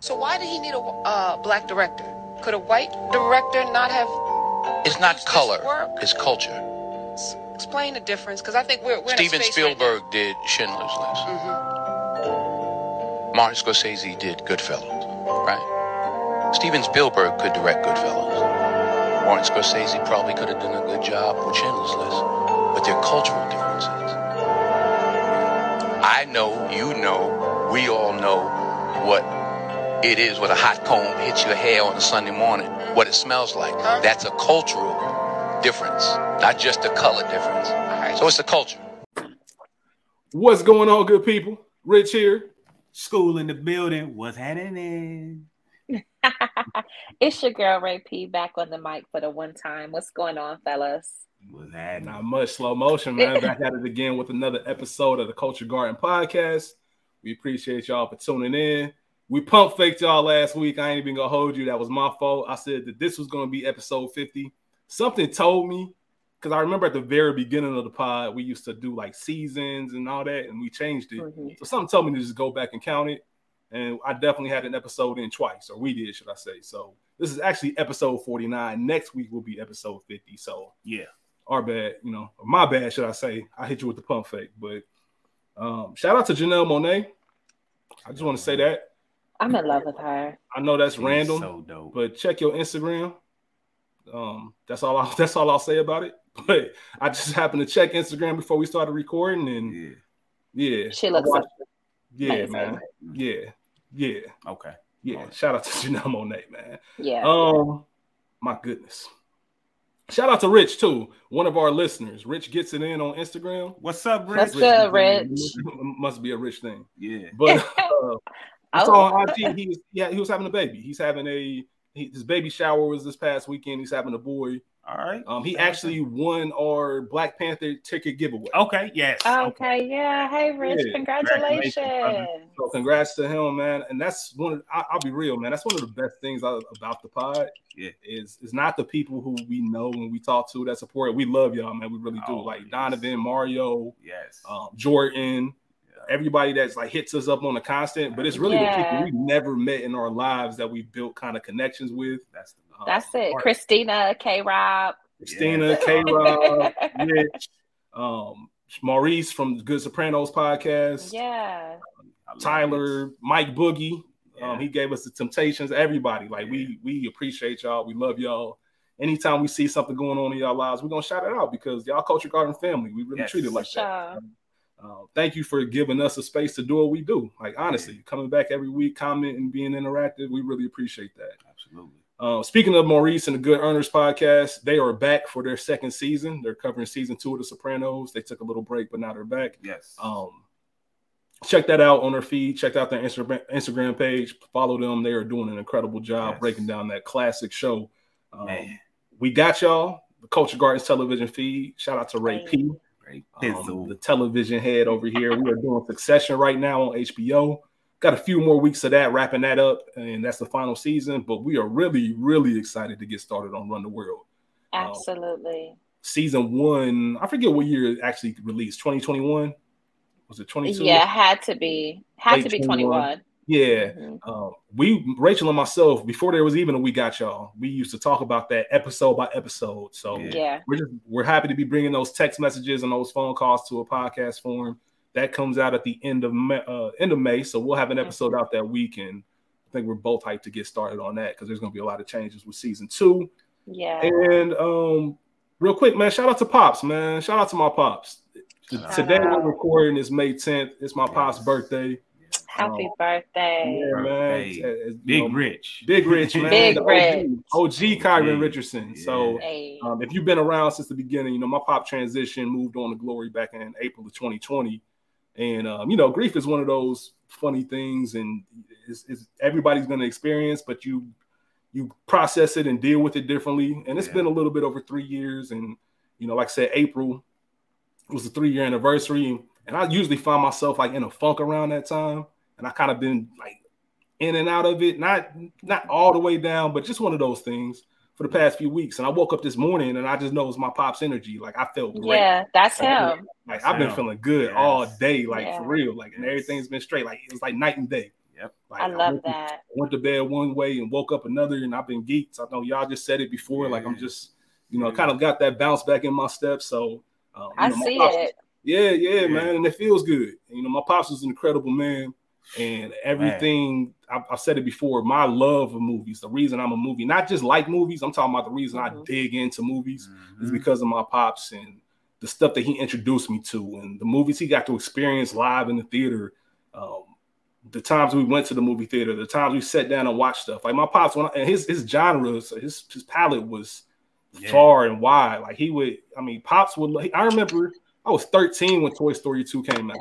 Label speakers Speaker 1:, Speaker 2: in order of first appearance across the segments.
Speaker 1: So why did he need a uh, black director? Could a white director not have?
Speaker 2: It's not color, it's culture.
Speaker 1: S- Explain the difference, because I think we're, we're
Speaker 2: Steven
Speaker 1: in a space right
Speaker 2: Spielberg did Schindler's List. Mm-hmm. Martin Scorsese did Goodfellas, right? Steven Spielberg could direct Goodfellas. Martin Scorsese probably could have done a good job with Schindler's List, but they're cultural differences. I know, you know, we all know what it is when a hot comb hits your hair on a Sunday morning, what it smells like. That's a cultural difference, not just a color difference. So it's a culture.
Speaker 3: What's going on, good people? Rich here.
Speaker 4: School in the building. What's happening?
Speaker 5: it's your girl Ray P back on the mic for the one time. What's going on, fellas?
Speaker 4: What's happening?
Speaker 3: Not much slow motion, man. Back at it again with another episode of the Culture Garden podcast. We appreciate y'all for tuning in. We pump faked y'all last week. I ain't even gonna hold you. That was my fault. I said that this was gonna be episode 50. Something told me because I remember at the very beginning of the pod, we used to do like seasons and all that, and we changed it.
Speaker 5: Mhm.
Speaker 3: So something told me to just go back and count it. And I definitely had an episode in twice, or we did, should I say. So this is actually episode 49. Next week will be episode 50. So
Speaker 4: Yeah.
Speaker 3: our bad, you know, or my bad, should I say. I hit you with the pump fake. But um, shout out to Janelle Monáe. I just want to say that.
Speaker 5: I'm in love with her.
Speaker 3: I know that's
Speaker 4: She's
Speaker 3: random,
Speaker 4: So dope.
Speaker 3: but check your Instagram. Um, that's all I that's all I'll say about it. But I just happened to check Instagram before we started recording, and
Speaker 4: yeah.
Speaker 3: yeah,
Speaker 5: She looks
Speaker 3: watched- yeah,
Speaker 5: amazing.
Speaker 3: man, yeah, yeah,
Speaker 4: Okay.
Speaker 3: yeah. Shout out to Janelle Monáe, man.
Speaker 5: Yeah.
Speaker 3: Um, my goodness. Shout out to Rich too, one of our listeners. Rich gets it in on Instagram.
Speaker 4: What's up, Rich?
Speaker 5: What's good, Rich?
Speaker 3: Must be a rich thing.
Speaker 4: Yeah.
Speaker 3: But uh, I
Speaker 5: Oh.
Speaker 3: saw on IG he was yeah, he was having a baby. He's having a he, his baby shower was this past weekend. He's having a boy.
Speaker 4: All right.
Speaker 3: Um, he actually won our Black Panther ticket giveaway.
Speaker 4: Okay. Yes.
Speaker 5: Okay, yeah. Hey, Rich,
Speaker 3: Yeah,
Speaker 5: congratulations.
Speaker 4: congratulations,
Speaker 3: So congrats to him, man. And that's one. Of, I, I'll be real, man. That's one of the best things I- about the pod.
Speaker 4: Yeah.
Speaker 3: is is not the people who we know and we talk to that support. it. We love y'all, man. We really do.
Speaker 4: Oh,
Speaker 3: like
Speaker 4: yes.
Speaker 3: Donovan, Mario,
Speaker 4: Yes.
Speaker 3: um, Jordan, everybody that's like hits us up on a constant. But it's really the people we never met in our lives that we built kind of connections with.
Speaker 4: That's the
Speaker 3: Um,
Speaker 5: That's it.
Speaker 3: Art-
Speaker 5: Christina, K Rob.
Speaker 3: Christina, K Rob, Rich, um, Maurice from the Good Sopranos podcast,
Speaker 5: Yeah.
Speaker 4: I love
Speaker 3: Tyler, Mike Boogie.
Speaker 4: Yeah.
Speaker 3: Um, he gave us the Temptations. Everybody, like we we appreciate y'all. We love y'all. Anytime we see something going on in y'all lives, we're gonna shout it out because y'all Culture Garden family. We really
Speaker 4: Yes.
Speaker 3: treat it like
Speaker 5: Sure.
Speaker 3: That. Uh, thank you for giving us a space to do what we do. Like honestly, coming back every week, commenting, being interactive, we really appreciate that.
Speaker 4: Absolutely.
Speaker 3: Uh, speaking of Maurice and the Good Earners podcast, they are back for their second season. They're covering season two of The Sopranos. They took a little break, but now they're back.
Speaker 4: Yes.
Speaker 3: Um, check that out on their feed. Check out their Instagram Instagram page. Follow them. They are doing an incredible job
Speaker 4: Yes.
Speaker 3: breaking down that classic show. Um,
Speaker 4: Man.
Speaker 3: we got y'all. The Culture Gardens television feed. Shout out to Ray P,
Speaker 4: Great.
Speaker 3: Um, the television head over here. We are doing Succession right now on HBO. Got a few more weeks of that, wrapping that up, and that's the final season. But we are really, really excited to get started on Run the World.
Speaker 5: Absolutely.
Speaker 3: Season one, I forget what year it actually released. 2021 was it 22?
Speaker 5: Yeah, had to be. Had
Speaker 3: Late
Speaker 5: to be
Speaker 3: 21.
Speaker 5: 21.
Speaker 3: Yeah.
Speaker 5: Mhm.
Speaker 3: Um, we Rachel and myself before there was even a we got y'all. We used to talk about that episode by episode. So
Speaker 4: Yeah.
Speaker 5: Yeah.
Speaker 3: we're just we're happy to be bringing those text messages and those phone calls to a podcast form. That comes out at the end of May, uh, end of May. So we'll have an episode out that week, and I think we're both hyped to get started on that because there's going to be a lot of changes with season two.
Speaker 5: Yeah.
Speaker 3: And um, real quick, man, shout out to Pops, man. Shout out to my pops.
Speaker 4: Shout out.
Speaker 3: Today we're recording is May 10th. It's my Pops' birthday.
Speaker 5: Happy
Speaker 3: um,
Speaker 5: birthday.
Speaker 3: Yeah, man.
Speaker 4: Birthday.
Speaker 3: It's- it's, you
Speaker 4: Big
Speaker 3: know,
Speaker 4: Rich.
Speaker 3: Big Rich, man.
Speaker 5: Big
Speaker 3: The
Speaker 5: Rich.
Speaker 3: OG, OG Kyron
Speaker 4: OG.
Speaker 3: Richardson. So
Speaker 5: Hey.
Speaker 3: um, if you've been around since the beginning, you know, my pop transition moved on to glory back in April of 2020. And, um, you know, grief is one of those funny things and it's, it's, everybody's going to experience, but you, you process it and deal with it differently. And it's
Speaker 4: Yeah.
Speaker 3: been a little bit over three years. And, you know, like I said, April was the three year anniversary. And I usually find myself like in a funk around that time. And I kind of been like in and out of it, not, not all the way down, but just one of those things for the past few weeks. And I woke up this morning and I just know it's my pop's energy. Like I felt great.
Speaker 5: Yeah, that's him.
Speaker 3: Like I've been feeling good
Speaker 4: Yes.
Speaker 3: all day, like
Speaker 5: Yeah.
Speaker 3: for real. Like and everything's been straight. Like it was like night and day.
Speaker 4: Yep.
Speaker 3: Like,
Speaker 5: I love
Speaker 3: went to-
Speaker 5: that.
Speaker 3: went to bed one way and woke up another, and I've been geeked. I know y'all just said it before. Like I'm just, you know,
Speaker 4: Yeah.
Speaker 3: kind of got that bounce back in my step. So um,
Speaker 5: I
Speaker 3: know,
Speaker 5: see
Speaker 3: pops-
Speaker 5: it.
Speaker 3: Yeah, yeah,
Speaker 4: Yeah.
Speaker 3: man, and it feels good. You know, my pops was an incredible man, and everything I've, I've said it before. My love of movies, the reason I'm a movie, not just like movies. I'm talking about the reason I
Speaker 5: Mhm.
Speaker 3: dig into movies is
Speaker 4: Mhm.
Speaker 3: because of my pops and the stuff that he introduced me to and the movies he got to experience live in the theater. Um, the times we went to the movie theater, the times we sat down and watched stuff. Like my pops, when I, and his his genres, his his palette was
Speaker 4: Yeah.
Speaker 3: far and wide. Like he would, I mean, pops would. I remember I was 13 when Toy Story 2 came out,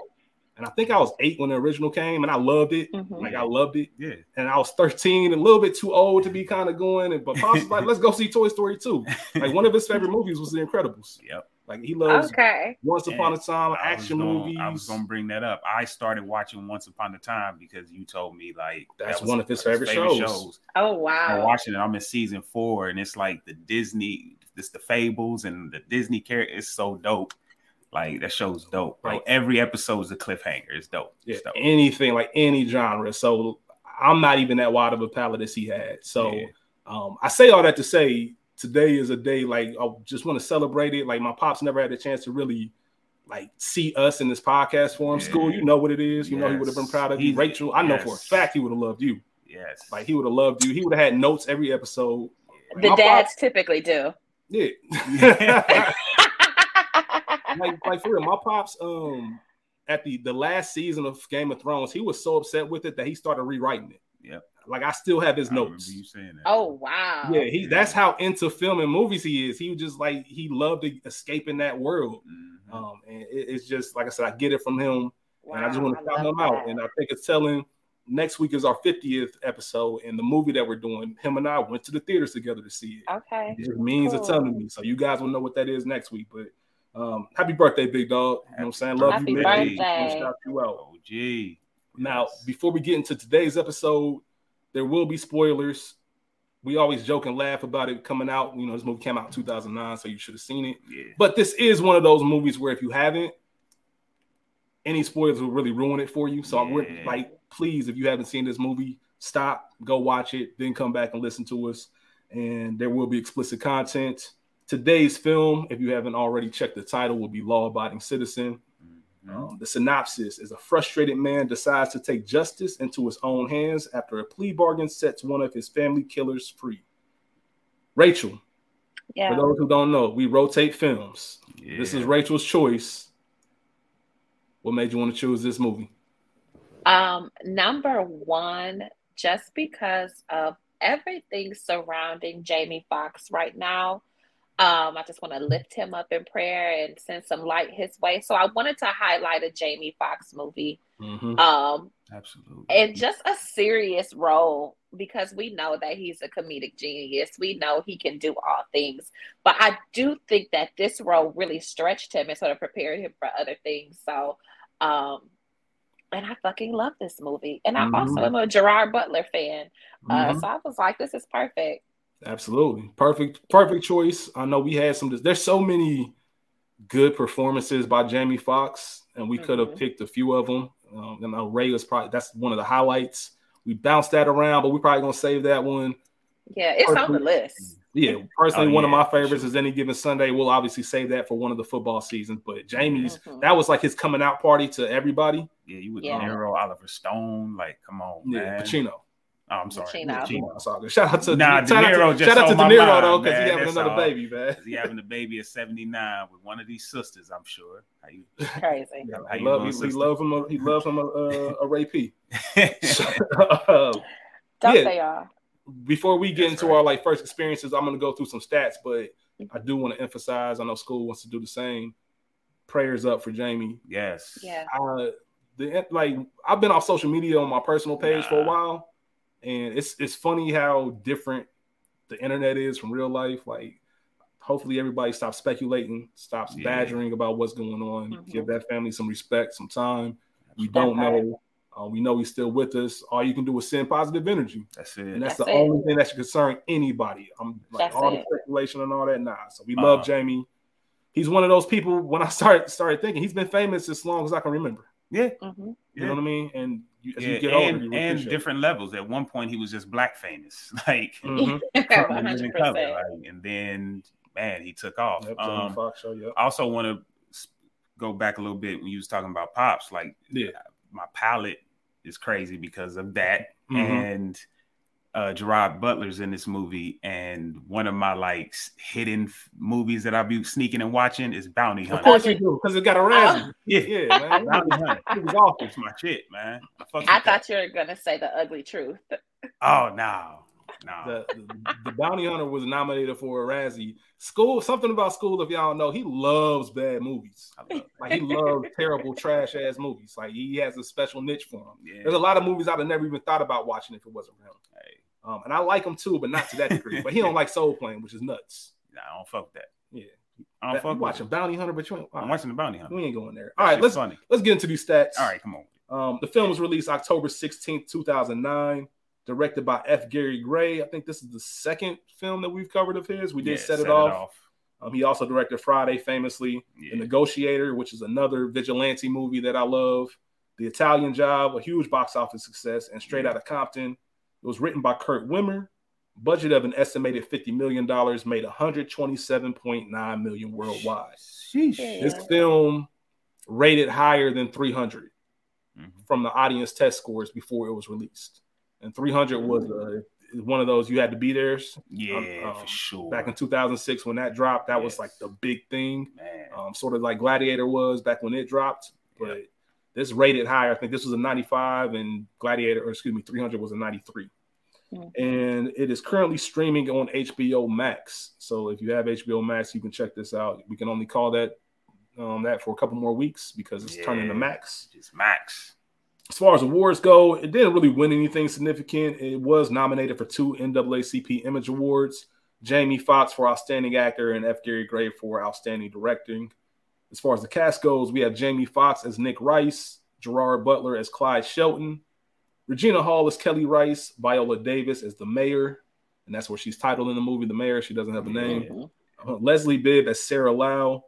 Speaker 3: and I think I was eight when the original came, and I loved it.
Speaker 5: Mhm.
Speaker 3: Like I loved it
Speaker 4: Yeah.
Speaker 3: and I was 13, a little bit too old to be kind of going. And but Pops was like, let's go see Toy Story 2. Like one of his favorite movies was The Incredibles.
Speaker 4: Yep.
Speaker 3: Like he loves
Speaker 5: Okay.
Speaker 3: Once Upon a Time,
Speaker 4: I
Speaker 3: action
Speaker 4: gonna-
Speaker 3: movies.
Speaker 4: I was gonna bring that up. I started watching Once Upon a Time because you told me like
Speaker 3: That's
Speaker 4: that was
Speaker 3: one of his favorite shows.
Speaker 5: Oh
Speaker 4: I'm
Speaker 5: wow.
Speaker 4: watching it. I'm in season four, and it's like the Disney, it's the fables and the Disney character. It's so dope. Like that show's dope. Like every episode is a cliffhanger. It's dope.
Speaker 3: yeah,
Speaker 4: It's dope.
Speaker 3: anything like any genre. So I'm not even that wide of a palette as he had. So
Speaker 4: Yeah.
Speaker 3: um, I say all that to say today is a day like I just want to celebrate it. Like my pops never had a chance to really like see us in this podcast form.
Speaker 4: Yeah.
Speaker 3: School, you know what it is. You know he would have been proud of you.
Speaker 4: He's-
Speaker 3: Rachel, I know for a fact he would have loved you.
Speaker 4: Yes.
Speaker 3: Like he would have loved you. He would have had notes every episode.
Speaker 5: The
Speaker 3: My
Speaker 5: dads typically do.
Speaker 3: Yeah. like, like for real, my pops, um, at the the last season of Game of Thrones, he was so upset with it that he started rewriting it.
Speaker 4: Yep.
Speaker 3: Like I still have his
Speaker 4: I
Speaker 3: notes.
Speaker 4: you saying that.
Speaker 5: oh wow.
Speaker 3: Yeah, he that's how into film and movies he is. He was just like he loved to escape in that world.
Speaker 4: Mhm.
Speaker 3: Um, and it, it's just like I said, I get it from him, and I just want to shout
Speaker 5: love
Speaker 3: him out. And I think it's telling. Next week is our 50th episode, and the movie that we're doing, him and I went to the theaters together to see it.
Speaker 5: Okay.
Speaker 3: It just means a ton to me. So you guys will know what that is next week. But um, happy birthday, big dog. You know what I'm saying? Love
Speaker 5: Happy
Speaker 3: you, man.
Speaker 5: birthday.
Speaker 3: Shout you out.
Speaker 4: OG.
Speaker 3: Now,
Speaker 4: Yes.
Speaker 3: before we get into today's episode, there will be spoilers. We always joke and laugh about it coming out. You know, this movie came out in 2009, so you should have seen it.
Speaker 4: yeah.
Speaker 3: But this is one of those movies where if you haven't, any spoilers will really ruin it for you. So I would
Speaker 4: Yeah.
Speaker 3: like, please, if you haven't seen this movie, stop, go watch it, then come back and listen to us. And there will be explicit content. Today's film, if you haven't already checked the title, will be Law Abiding Citizen.
Speaker 4: Mhm.
Speaker 3: Um, the synopsis is a frustrated man decides to take justice into his own hands after a plea bargain sets one of his family killers free. Rachel, for those who don't know, we rotate films. This is Rachel's choice. What made you want to choose this movie?
Speaker 5: Um, number one, just because of everything surrounding Jamie Foxx right now, um, I just want to lift him up in prayer and send some light his way. So I wanted to highlight a Jamie Foxx movie.
Speaker 3: Mhm.
Speaker 5: Um,
Speaker 4: Absolutely.
Speaker 5: and just a serious role because we know that he's a comedic genius. We know he can do all things. But I do think that this role really stretched him and sort of prepared him for other things. So, um, and I fucking love this movie. And I
Speaker 3: Mhm.
Speaker 5: also am a Gerard Butler fan. Uh,
Speaker 3: Mhm.
Speaker 5: so I was like, this is perfect.
Speaker 3: Absolutely. Perfect, perfect choice. I know we had some, there's so many good performances by Jamie Foxx, and we could have picked a few of them. Um, and uh, Ray was probably, that's one of the highlights. We bounced that around, but we're probably going to save that one.
Speaker 5: Yeah, it's on the list.
Speaker 3: Yeah, personally,
Speaker 4: Oh,
Speaker 3: one of my favorites
Speaker 4: sure.
Speaker 3: is any given Sunday. We'll obviously save that for one of the football seasons. But Jamie's
Speaker 5: Mhm.
Speaker 3: that was like his coming out party to everybody.
Speaker 4: Yeah, you with
Speaker 5: Yeah.
Speaker 4: De Niro, Oliver Stone. Like, come on,
Speaker 3: Yeah,
Speaker 4: man.
Speaker 3: Pacino.
Speaker 4: Oh, I'm sorry.
Speaker 5: Pacino.
Speaker 3: Pacino. That's all good. Shout out to
Speaker 4: Nah, De
Speaker 3: shout
Speaker 4: Niro just
Speaker 3: shout out to De Niro
Speaker 4: mind,
Speaker 3: though because
Speaker 4: man.
Speaker 3: he having
Speaker 4: That's
Speaker 3: another
Speaker 4: all.
Speaker 3: baby, man.
Speaker 4: He having a baby at 79 with one of these sisters, I'm sure. How you?
Speaker 5: Crazy.
Speaker 3: Yeah,
Speaker 4: How
Speaker 3: I
Speaker 4: you
Speaker 3: love he, he loves him. He loves him a, a, a Ray P.
Speaker 5: Don't
Speaker 3: Yeah.
Speaker 5: they all?
Speaker 3: Before we get
Speaker 4: That's
Speaker 3: into
Speaker 4: right.
Speaker 3: our like first experiences, I'm gonna go through some stats, but I do want to emphasize. I know school wants to do the same. Prayers up for Jamie.
Speaker 4: yes.
Speaker 5: Yeah.
Speaker 3: Uh, the like I've been off social media on my personal page for a while, and it's it's funny how different the internet is from real life. Like, hopefully everybody stops speculating, stops
Speaker 4: Yeah.
Speaker 3: badgering about what's going on.
Speaker 5: Mhm.
Speaker 3: Give that family some respect, some time. We
Speaker 5: That
Speaker 3: don't know. Uh, we know he's still with us. All you can do is send positive energy,
Speaker 4: That's
Speaker 3: and
Speaker 4: it.
Speaker 3: that's,
Speaker 5: That's
Speaker 3: the
Speaker 5: it.
Speaker 3: only thing that should concern anybody. I'm like
Speaker 5: That's
Speaker 3: all
Speaker 5: it.
Speaker 3: the speculation and all that. Nah, so we love
Speaker 4: Uh,
Speaker 3: Jamie. He's one of those people. When I started started thinking, he's been famous as long as I can remember.
Speaker 4: Yeah,
Speaker 5: Mhm.
Speaker 3: You know what I mean? And you, as
Speaker 4: yeah,
Speaker 3: you get
Speaker 4: and,
Speaker 3: older, you
Speaker 4: and different levels. At one point, he was just black famous, like
Speaker 3: it. Mhm.
Speaker 4: from
Speaker 5: One
Speaker 4: the
Speaker 5: hundred
Speaker 4: living color,
Speaker 5: percent.
Speaker 4: like, and then man, he took off.
Speaker 3: Yep,
Speaker 4: Um,
Speaker 3: Foxx show. Yep.
Speaker 4: I also want to go back a little bit when you was talking about pops. Like,
Speaker 3: Yeah.
Speaker 4: my palette is crazy because of that,
Speaker 3: Mhm.
Speaker 4: and uh Gerard Butler's in this movie, and one of my like hidden f- movies that I'll be sneaking and watching is Bounty Hunter.
Speaker 3: Of course you do, because it got a Razzie.
Speaker 4: Yeah,
Speaker 3: Yeah, man.
Speaker 4: Bounty Hunter.
Speaker 3: It was awful.
Speaker 4: It's my shit, man. I,
Speaker 5: I
Speaker 4: with that.
Speaker 5: thought you were gonna say the ugly truth.
Speaker 4: Oh no, no.
Speaker 3: The, the, the bounty hunter was nominated for a Razzie. School, something about school. If y'all know, he loves bad movies.
Speaker 4: Love
Speaker 3: Like he loves terrible, trash ass movies. Like he has a special niche for them.
Speaker 4: it.
Speaker 3: There's a lot of movies I'd have never even thought about watching if it wasn't for him.
Speaker 4: Hey,
Speaker 3: Um, and I like him too, but not to that degree. but he don't like soul playing, which is nuts.
Speaker 4: nah, I don't fuck that.
Speaker 3: Yeah,
Speaker 4: I don't
Speaker 3: That-
Speaker 4: fuck
Speaker 3: watching
Speaker 4: it.
Speaker 3: Bounty Hunter, but you ain't, all
Speaker 4: I'm watching the Bounty Hunter.
Speaker 3: we ain't going there. All right, let's
Speaker 4: funny.
Speaker 3: let's get into these stats.
Speaker 4: All right, come on.
Speaker 3: Um, the film was released October 16th, 2009, directed by F. Gary Gray. I think this is the second film that we've covered of his. We did
Speaker 4: Yeah,
Speaker 3: set, it off. Um, he also directed Friday, famously,
Speaker 4: Yeah.
Speaker 3: The Negotiator, which is another vigilante movie that I love. The Italian Job, a huge box office success, and Straight
Speaker 4: Yeah.
Speaker 3: Outta Compton. It was written by Kurt Wimmer. Budget of an estimated $50 million, made 127.9 million worldwide.
Speaker 4: Sheesh.
Speaker 5: Yeah.
Speaker 3: This film rated higher than 300
Speaker 4: Mhm.
Speaker 3: from the audience test scores before it was released. And 300 was uh, one of those you had to be there
Speaker 4: Yeah,
Speaker 3: um,
Speaker 4: for sure.
Speaker 3: back in 2006 when that dropped. That was like the big thing,
Speaker 4: man.
Speaker 3: um, sort of like Gladiator was back when it dropped. But
Speaker 4: Yeah.
Speaker 3: this rated higher. I think this was a 95, and Gladiator, or excuse me, 300 was a 93.
Speaker 5: Mhm.
Speaker 3: And it is currently streaming on HBO Max. So if you have HBO Max, you can check this out. We can only call that um, that for a couple more weeks because it's turning to Max.
Speaker 4: Just Max.
Speaker 3: As far as awards go, it didn't really win anything significant. It was nominated for two NAACP Image Awards Jamie Foxx for Outstanding Actor and F. Gary Gray for Outstanding Directing. As far as the cast goes, we have Jamie Foxx as Nick Rice, Gerard Butler as Clyde Shelton, Regina Hall as Kelly Rice, Viola Davis as the mayor, and that's what she's titled in the movie, The Mayor. She doesn't have a name.
Speaker 5: Mhm.
Speaker 3: Uh, Leslie Bibb as Sarah Lau,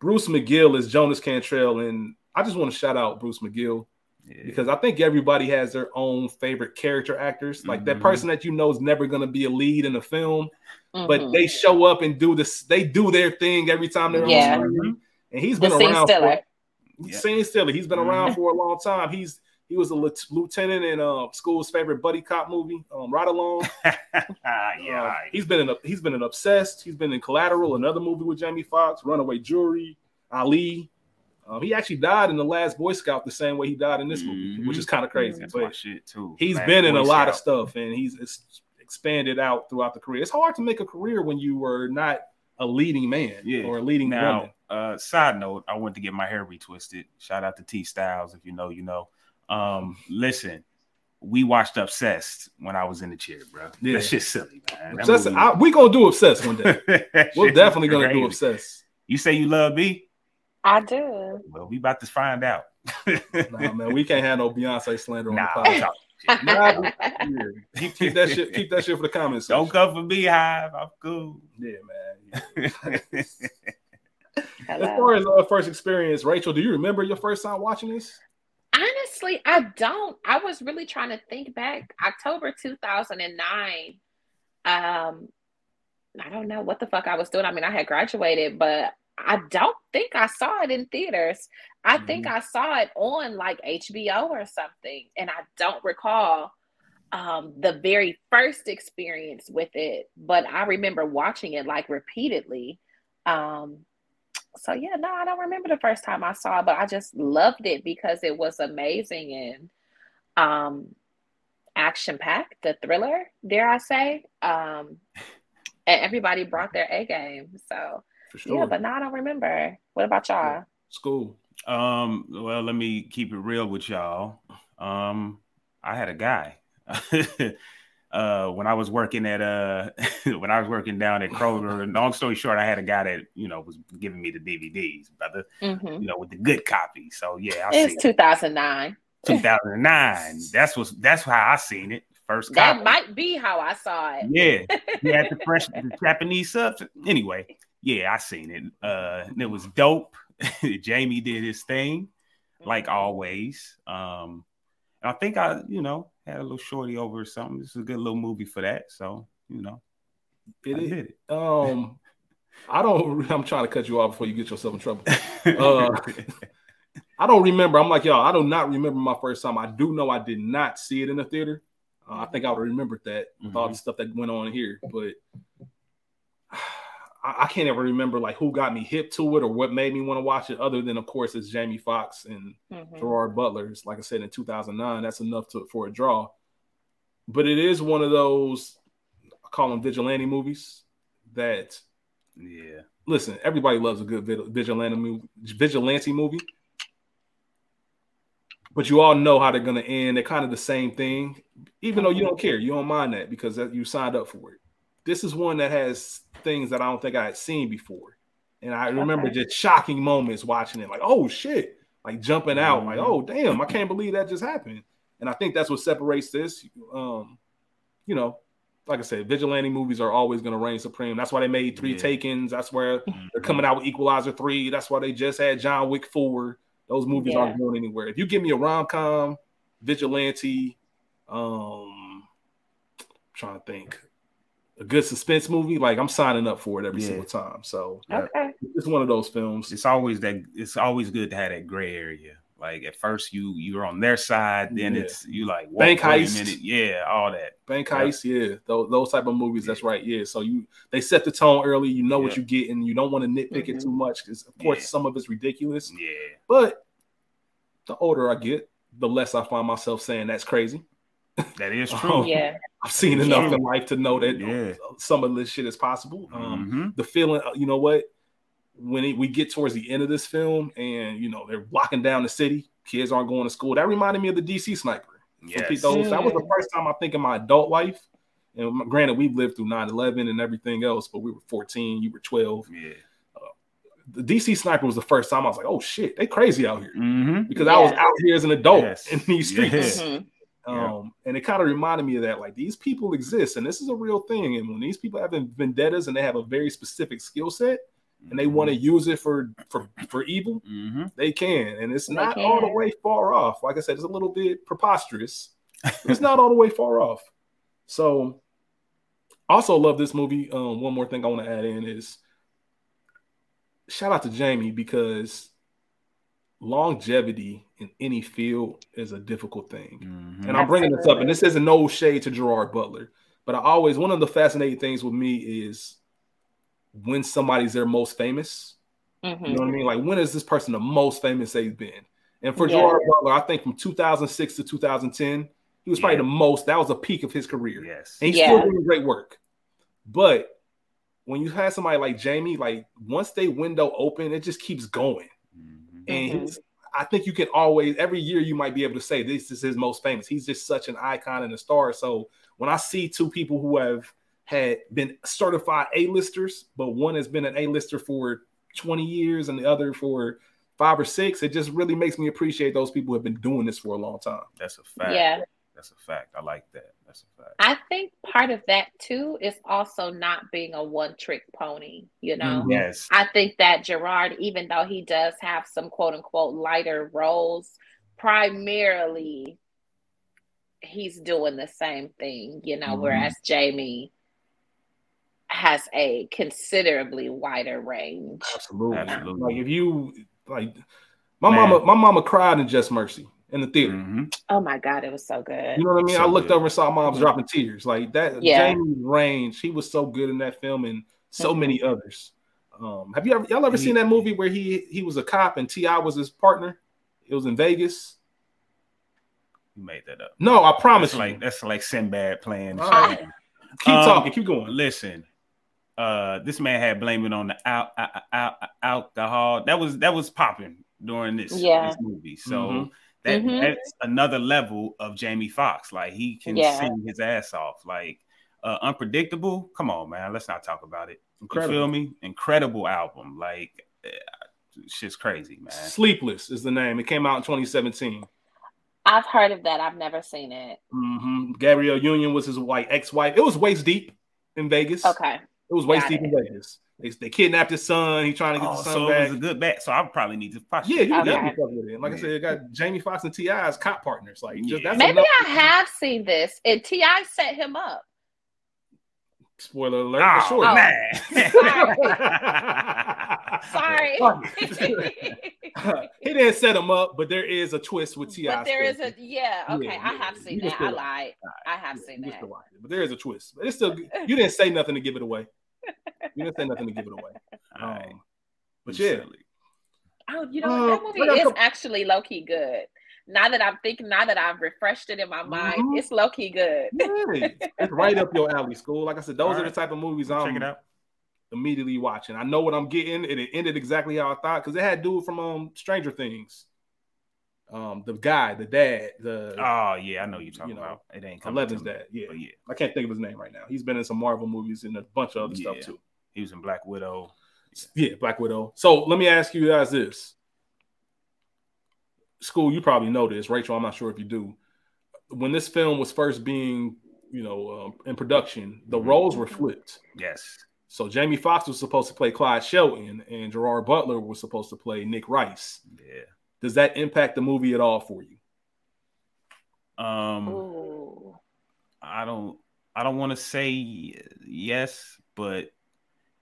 Speaker 3: Bruce McGill as Jonas Cantrell, and I just want to shout out Bruce McGill
Speaker 4: Yeah.
Speaker 3: because I think everybody has their own favorite character actors. Like that
Speaker 4: Mhm.
Speaker 3: person that you know is never going to be a lead in a film, but
Speaker 5: Mhm.
Speaker 3: they show up and do this. They do their thing every time they're
Speaker 5: Yeah.
Speaker 3: on screen. And he's been
Speaker 5: scene
Speaker 3: around.
Speaker 5: stiller.
Speaker 3: For,
Speaker 4: Yeah.
Speaker 3: Scene Stiller. He's been around
Speaker 4: Mhm.
Speaker 3: for a long time. He's he was a lieutenant in uh, school's favorite buddy cop movie, um, Ride Along.
Speaker 4: yeah,
Speaker 3: Uh, he's been in a, he's been in Obsessed. He's been in Collateral, another movie with Jamie Foxx, Runaway Jury, Ali. Um, he actually died in the Last Boy Scout the same way he died in this movie, which is kind of crazy.
Speaker 4: That's
Speaker 3: But
Speaker 4: my shit too.
Speaker 3: he's
Speaker 4: Last
Speaker 3: been in a lot of stuff and he's expanded out throughout the career. It's hard to make a career when you were not a leading man
Speaker 4: Yeah.
Speaker 3: or a leading
Speaker 4: Now,
Speaker 3: woman.
Speaker 4: uh, side note, I went to get my hair retwisted. Shout out to T Styles, if you know, you know. Um, listen, we watched Obsessed when I was in the chair, bro.
Speaker 3: Yeah.
Speaker 4: That shit's silly, man. That
Speaker 3: Obsessed,
Speaker 4: movie-
Speaker 3: I, we gonna do Obsessed one day. We're definitely gonna do. Obsessed.
Speaker 4: You say you love me?
Speaker 5: I do.
Speaker 4: Well, we about to find out.
Speaker 3: Nah, man, we can't have no Beyonce slander on
Speaker 4: Nah,
Speaker 3: the podcast. Nah, keep, keep that shit. Keep that shit for the comments.
Speaker 4: Don't
Speaker 3: section.
Speaker 4: come for me, Hive. I'm cool.
Speaker 3: Yeah, man. Yeah. As far as uh, first experience, Rachel, do you remember your first time watching this?
Speaker 5: Honestly, I don't. I was really trying to think back. October 2009. Um, I don't know what the fuck I was doing. I mean, I had graduated, but I don't think I saw it in theaters. I think I saw it on like HBO or something, and I don't recall um the very first experience with it, but I remember watching it like repeatedly. Um so yeah, no, I don't remember the first time I saw it, but I just loved it because it was amazing and um action packed, the thriller, dare I say. Um and everybody brought their A game. So
Speaker 3: For sure.
Speaker 5: yeah, but no, I don't remember. What about y'all?
Speaker 3: School.
Speaker 4: Um, well, let me keep it real with y'all. Um, I had a guy. uh when I was working at uh when I was working down at Kroger, long story short, I had a guy that you know was giving me the DVDs, brother,
Speaker 5: Mhm.
Speaker 4: you know, with the good copy. So yeah, I
Speaker 5: It's 2009.
Speaker 4: 2009. That's was that's how I seen it. First
Speaker 5: That might be how I saw it.
Speaker 4: Yeah, he had the fresh the Japanese subs. Anyway, yeah, I seen it. Uh, and it was dope. Jamie did his thing. like
Speaker 5: Mhm.
Speaker 4: always. Um, and I think I, you know, had a little shorty over or something. This is a good little movie for that. So, you know,
Speaker 3: It
Speaker 4: I
Speaker 3: is.
Speaker 4: did it.
Speaker 3: Um, I don't. I'm trying to cut you off before you get yourself in trouble. Uh, I don't remember. I'm like y'all. I do not remember my first time. I do know I did not see it in the theater. Uh, I think I would have remembered that with all the stuff that went on here, but I, I can't ever remember like who got me hip to it or what made me want to watch it. Other than, of course, it's Jamie Foxx and
Speaker 5: Mhm.
Speaker 3: Gerard Butler's. Like I said in 2009, that's enough to for a draw. But it is one of those I call them vigilante movies that
Speaker 4: yeah.
Speaker 3: listen, everybody loves a good vigilante movie, vigilante movie. But you all know how they're going to end. They're kind of the same thing, even though you don't care. You don't mind that because that, you signed up for it. This is one that has things that I don't think I had seen before. And I remember
Speaker 5: Okay.
Speaker 3: just shocking moments watching it, like, oh shit, like jumping out, like,
Speaker 4: Mhm.
Speaker 3: oh damn, I can't believe that just happened. And I think that's what separates this. Um, you know, like I said, vigilante movies are always going to reign supreme. That's why they made three
Speaker 4: Yeah.
Speaker 3: Takens. That's where
Speaker 4: Mm-hmm.
Speaker 3: they're coming out with Equalizer 3. That's why they just had John Wick 4. Those movies
Speaker 5: Yeah.
Speaker 3: aren't going anywhere. If you give me a rom com, vigilante, um, I'm trying to think, a good suspense movie, like I'm signing up for it every
Speaker 4: Yeah.
Speaker 3: single time. So
Speaker 5: Okay.
Speaker 3: it's one of those films.
Speaker 4: It's always that. It's always good to have that gray area. Like at first you you're on their side, then
Speaker 3: Yeah.
Speaker 4: it's you like whoa,
Speaker 3: Bank heist.
Speaker 4: Yeah, all that.
Speaker 3: Bank
Speaker 4: Yeah.
Speaker 3: heist, yeah, those, those type of movies. That's right, yeah. So you they set the tone early. You know what you get, and you don't want to nitpick it
Speaker 5: Mhm.
Speaker 3: too much because, of course,
Speaker 4: Yeah.
Speaker 3: some of it's ridiculous.
Speaker 4: Yeah.
Speaker 3: But the older I get, the less I find myself saying that's crazy.
Speaker 4: That is
Speaker 3: Oh,
Speaker 4: true.
Speaker 5: Yeah.
Speaker 3: I've seen enough
Speaker 5: Yeah.
Speaker 3: in life to know that
Speaker 4: Yeah.
Speaker 3: some of this shit is possible. Um,
Speaker 4: Mhm.
Speaker 3: The feeling, uh, you know what? When it, we get towards the end of this film, and you know they're locking down the city, kids aren't going to school. That reminded me of the DC sniper. From
Speaker 4: Yes.
Speaker 3: Pete Those- That was the first time I think in my adult life. And granted, we've lived through 9-11 and everything else, but we were 14, you were 12.
Speaker 4: Yeah.
Speaker 3: The DC sniper was the first time I was like, oh shit, they crazy out here.
Speaker 4: Mm-hmm.
Speaker 3: Because I was out here as an adult
Speaker 4: Yes.
Speaker 3: in these streets.
Speaker 4: Yes.
Speaker 5: Mhm.
Speaker 4: Yeah.
Speaker 3: Um, and it kind of reminded me of that. Like these people exist, and this is a real thing. And when these people have vendettas and they have a very specific skill set and they want to use it for for for evil,
Speaker 4: Mm-hmm.
Speaker 3: they can. And it's
Speaker 5: They
Speaker 3: not all the way far off. Like I said, it's a little bit preposterous. it's not all the way far off. So, also love this movie. Um, one more thing I want to add in is shout out to Jamie because longevity in any field is a difficult thing.
Speaker 4: Mm-hmm.
Speaker 3: And I'm bringing this up, and this isn't no shade to Gerard Butler, but I always one of the fascinating things with me is when somebody's their most famous. You
Speaker 5: Mhm.
Speaker 3: know what I mean? Like when is this person the most famous they've been? And for
Speaker 5: Yeah.
Speaker 3: Gerard Butler, I think from 2006 to 2010, he was probably
Speaker 4: Yeah.
Speaker 3: the most. That was a peak of his career,
Speaker 4: Yes.
Speaker 3: and he's
Speaker 5: Yeah.
Speaker 3: still doing great work. But when you have somebody like Jamie, like once they window open, it just keeps going. And
Speaker 5: Mhm.
Speaker 3: he's, I think you can always every year you might be able to say this is his most famous. He's just such an icon and a star. So when I see two people who have had been certified A-listers, but one has been an A-lister for 20 years and the other for five or six, it just really makes me appreciate those people who have been doing this for a long time.
Speaker 4: That's a fact.
Speaker 5: Yeah.
Speaker 4: That's a fact. I like that. That's a fact.
Speaker 5: I think part of that too is also not being a one trick pony, you know.
Speaker 3: Mhm.
Speaker 4: Yes.
Speaker 5: I think that Gerard, even though he does have some quote unquote lighter roles, primarily he's doing the same thing, you know,
Speaker 3: Mhm.
Speaker 5: whereas Jamie has a considerably wider range.
Speaker 3: Absolutely.
Speaker 4: Absolutely.
Speaker 3: Like if you like my
Speaker 4: Man.
Speaker 3: mama, my mama cried in Just Mercy in the theater.
Speaker 4: Mhm.
Speaker 5: Oh my God, it was so good.
Speaker 3: You know what I mean?
Speaker 4: So
Speaker 3: I looked
Speaker 4: good.
Speaker 3: over and saw moms
Speaker 5: Mhm.
Speaker 3: dropping tears. Like that
Speaker 5: Yeah.
Speaker 3: Jamie's range, he was so good in that film and so
Speaker 5: Mhm.
Speaker 3: many others. Um, have you ever y'all ever
Speaker 4: He-
Speaker 3: seen that movie where he he was a cop and T.I. was his partner? It was in Vegas.
Speaker 4: You made that up.
Speaker 3: No, I promise
Speaker 4: That's
Speaker 3: you.
Speaker 4: like that's like Sinbad playing.
Speaker 3: All right. Keep
Speaker 4: um,
Speaker 3: talking, keep going.
Speaker 4: Listen, uh, this man had blame it on the al- al- al- alcohol. That was that was popping during this,
Speaker 5: Yeah.
Speaker 4: this movie. So
Speaker 3: Mhm.
Speaker 4: That
Speaker 5: Mhm.
Speaker 4: that's another level of Jamie Foxx. Like he can
Speaker 5: Yeah.
Speaker 4: sing his ass off. Like uh, unpredictable. Come on, man. Let's not talk about it. You
Speaker 3: Incredible.
Speaker 4: feel me? Incredible album. Like eh, shit's crazy, man.
Speaker 3: Sleepless is the name. It came out in 2017.
Speaker 5: I've heard of that. I've never seen it.
Speaker 3: Mm-hmm. Gabrielle Union was his white ex-wife. It was waist deep in Vegas.
Speaker 5: Okay.
Speaker 3: It was waist
Speaker 5: Got
Speaker 3: deep in Vegas. They, they kidnapped his son. He's trying to get
Speaker 4: Oh,
Speaker 3: the son
Speaker 4: so
Speaker 3: back.
Speaker 4: it was a good bet. So I probably need to watch.
Speaker 3: yeah, you
Speaker 5: Okay.
Speaker 3: definitely fuck with it. And Like I said, it got Jamie Foxx and T.I. as cop partners. Like just,
Speaker 4: Yeah.
Speaker 3: that's
Speaker 5: Maybe I have seen this, and T.I. set him up.
Speaker 3: Spoiler alert.
Speaker 4: Ah, oh,
Speaker 3: for sure.
Speaker 5: Sorry.
Speaker 3: he didn't set him up, but there is a twist with Ti.
Speaker 5: but there is a yeah. Okay,
Speaker 3: Yeah,
Speaker 5: I
Speaker 3: yeah,
Speaker 5: have
Speaker 3: yeah.
Speaker 5: seen
Speaker 3: You can
Speaker 5: that. I
Speaker 3: watch
Speaker 5: lied. I have seen that.
Speaker 3: But there is a twist. But it's still you didn't say nothing to give it away. You didn't say nothing to give it away.
Speaker 4: All right.
Speaker 3: Um, but yeah,
Speaker 4: Silly.
Speaker 5: Oh, you know
Speaker 3: Uh,
Speaker 5: that movie is
Speaker 3: couple-
Speaker 5: actually low key good. Now that I'm thinking, now that I've refreshed it in my mind,
Speaker 3: Mhm.
Speaker 5: it's low key good.
Speaker 3: yeah, it's right up your alley, school. Like I said, those are the type of movies I'm
Speaker 4: it out.
Speaker 3: immediately watching. I know what I'm getting, and it ended exactly how I thought because it had dude from um Stranger Things, um the guy, the dad, the
Speaker 4: Oh yeah, I know you're talking
Speaker 3: You know,
Speaker 4: about. It ain't coming
Speaker 3: Eleven's dad. Yeah,
Speaker 4: yeah,
Speaker 3: I can't think of his name right now. He's been in some Marvel movies and a bunch of other
Speaker 4: Yeah.
Speaker 3: stuff too.
Speaker 4: He was in Black Widow.
Speaker 3: Yeah, Black Widow. So let me ask you guys this. School, you probably know this. Rachel, I'm not sure if you do. When this film was first being, you know, um, in production, the
Speaker 4: Mhm.
Speaker 3: roles were flipped.
Speaker 4: Yes.
Speaker 3: So Jamie Foxx was supposed to play Clyde Shelton, and Gerard Butler was supposed to play Nick Rice.
Speaker 4: Yeah.
Speaker 3: Does that impact the movie at all for you?
Speaker 4: Um,
Speaker 5: Ooh.
Speaker 4: I don't. I don't want to say yes, but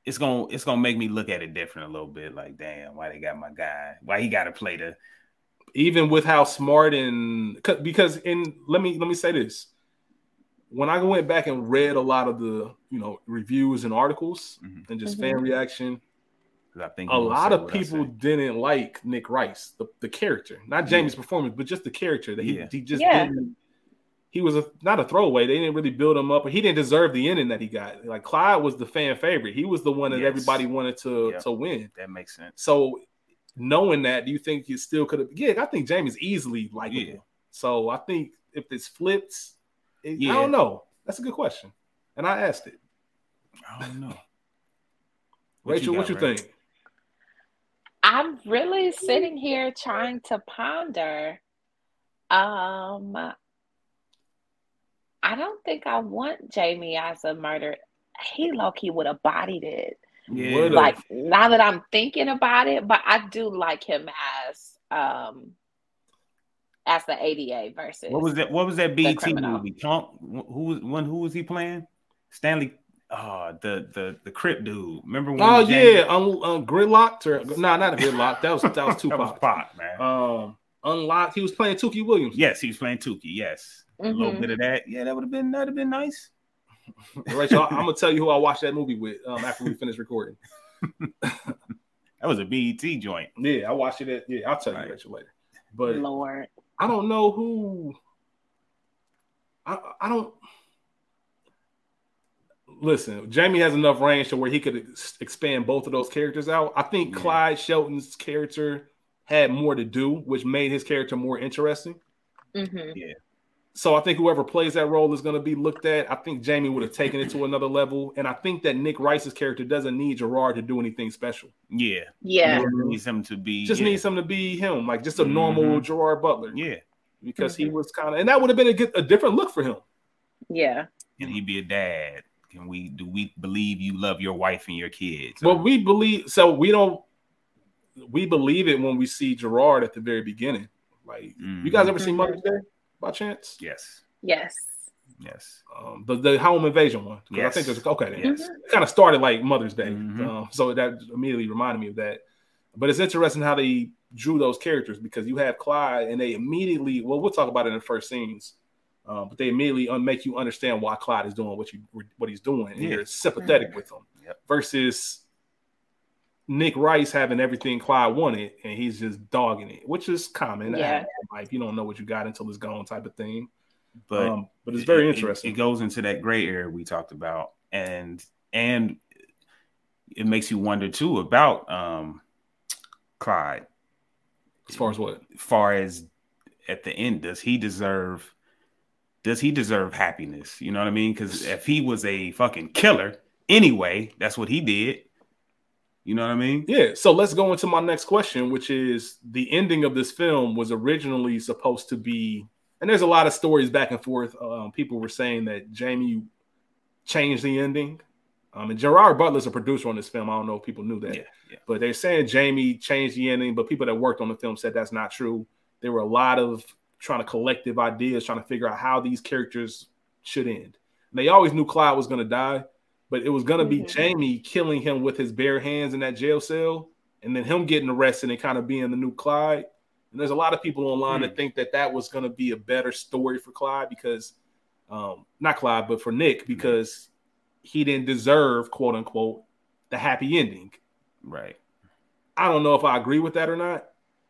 Speaker 4: it's gonna it's gonna make me look at it different a little bit. Like, damn, why they got my guy? Why he got to play the?
Speaker 3: Even with how smart and 'cause- because in let me let me say this. When I went back and read a lot of the you know reviews and articles
Speaker 4: Mhm.
Speaker 3: and just
Speaker 5: Mhm.
Speaker 3: fan reaction,
Speaker 4: I think
Speaker 3: a lot of people didn't like Nick Rice, the, the character, not Jamie's performance, but just the character that he,
Speaker 4: Yeah.
Speaker 3: he just
Speaker 5: Yeah.
Speaker 3: didn't. He was a not a throwaway. They didn't really build him up, or he didn't deserve the ending that he got. Like Clyde was the fan favorite. He was the one that
Speaker 4: Yes.
Speaker 3: everybody wanted to
Speaker 4: Yep.
Speaker 3: to win.
Speaker 4: That makes sense.
Speaker 3: So knowing that, do you think you still could have? Yeah, I think Jamie's easily likable.
Speaker 4: Yeah.
Speaker 3: So I think if it's flipped, it,
Speaker 4: Yeah.
Speaker 3: I don't know. That's a good question, and I asked it.
Speaker 4: I don't know.
Speaker 3: Rachel,
Speaker 4: got,
Speaker 3: what you
Speaker 4: Ray?
Speaker 3: think?
Speaker 5: I'm really sitting here trying to ponder. Um, I don't think I want Jamie as a murder. He low key would have bodied it.
Speaker 4: Yeah.
Speaker 5: Like now that I'm thinking about it, but I do like him as um as the ADA versus
Speaker 4: What was that? What was that BT
Speaker 5: criminal.
Speaker 4: movie? Chunk. Who was when? Who was he playing? Stanley. Oh, the the the Crip dude. Remember when?
Speaker 3: Oh
Speaker 4: James-
Speaker 3: yeah, un, un, gridlocked or no, not a gridlock. That was that was
Speaker 4: that was
Speaker 3: Tupac.
Speaker 4: Man.
Speaker 3: Um, unlocked. He was playing Tookie Williams.
Speaker 4: yes, he was playing Tookie. Yes, a little
Speaker 5: Mhm.
Speaker 4: bit of that. Yeah, that would have been that'd have been nice.
Speaker 3: Rachel, I'm gonna tell you who I watched that movie with um, after we finish recording.
Speaker 4: That was a BET joint.
Speaker 3: Yeah, I watched it. At, yeah, I'll tell you
Speaker 4: Right.
Speaker 3: Later. But
Speaker 5: Lord.
Speaker 3: I don't know who. I I don't. Listen, Jamie has enough range to where he could ex- expand both of those characters out. I think
Speaker 4: Yeah.
Speaker 3: Clyde Shelton's character had more to do, which made his character more interesting.
Speaker 5: hmm
Speaker 3: So I think whoever plays that role is going to be looked at. I think Jamie would have taken it to another level, and I think that Nick Rice's character doesn't need Gerard to do anything special.
Speaker 4: Yeah,
Speaker 5: Yeah.
Speaker 4: He needs him to be
Speaker 3: Just
Speaker 4: yeah.
Speaker 3: needs him to be him, like just a normal
Speaker 4: Mhm.
Speaker 3: Gerard Butler,
Speaker 4: Yeah,
Speaker 3: because he
Speaker 5: Mhm.
Speaker 3: was kind of, and that would have been a good, a different look for him.
Speaker 5: Yeah.
Speaker 4: can he be a dad? Can we do we believe you love your wife and your kids?
Speaker 3: Well, we believe, so we don't, we believe it when we see Gerard at the very beginning. Like, you guys ever seen
Speaker 5: Mhm.
Speaker 3: Mother's Day by chance?
Speaker 4: yes,
Speaker 5: Yes.
Speaker 4: yes,
Speaker 3: Um, the the home invasion one. 'Cause I think there's okay. Then.
Speaker 4: yes.
Speaker 3: It kind of started like Mother's Day,
Speaker 4: Mhm.
Speaker 3: um, so that immediately reminded me of that. But it's interesting how they drew those characters because you have Clyde, and they immediately. Well, we'll talk about it in the first scenes, um, but they immediately un- make you understand why Clyde is doing what you what he's doing, and
Speaker 4: Yeah.
Speaker 3: you're sympathetic with him.
Speaker 4: Yep.
Speaker 3: Versus Nick Rice having everything Clyde wanted, and he's just dogging it, which is common. That
Speaker 5: Yeah.
Speaker 3: happens in life. You don't know what you got until it's gone, type of thing.
Speaker 4: But
Speaker 3: um, but it's very
Speaker 4: it- it-
Speaker 3: interesting.
Speaker 4: It, goes into that gray area we talked about, and and it makes you wonder too about um Clyde.
Speaker 3: as far as what
Speaker 4: far as at the end, does he deserve does he deserve happiness? You know what I mean? Because if he was a fucking killer anyway, that's what he did. You know what I mean?
Speaker 3: Yeah, so let's go into my next question, which is the ending of this film was originally supposed to be, and there's a lot of stories back and forth. Um, people were saying that Jamie changed the ending Um, and Gerard Butler's a producer on this film. I don't know if people knew that,
Speaker 4: Yeah, yeah.
Speaker 3: but they're saying Jamie changed the ending. But people that worked on the film said that's not true. There were a lot of trying to collective ideas, trying to figure out how these characters should end. And they always knew Clyde was going to die, but it was going to be
Speaker 5: Mhm.
Speaker 3: Jamie killing him with his bare hands in that jail cell, and then him getting arrested and kind of being the new Clyde. And there's a lot of people online that think that that was going to be a better story for Clyde because, um, not Clyde, but for Nick because he didn't deserve quote unquote the happy ending.
Speaker 4: Right.
Speaker 3: I don't know if I agree with that or not.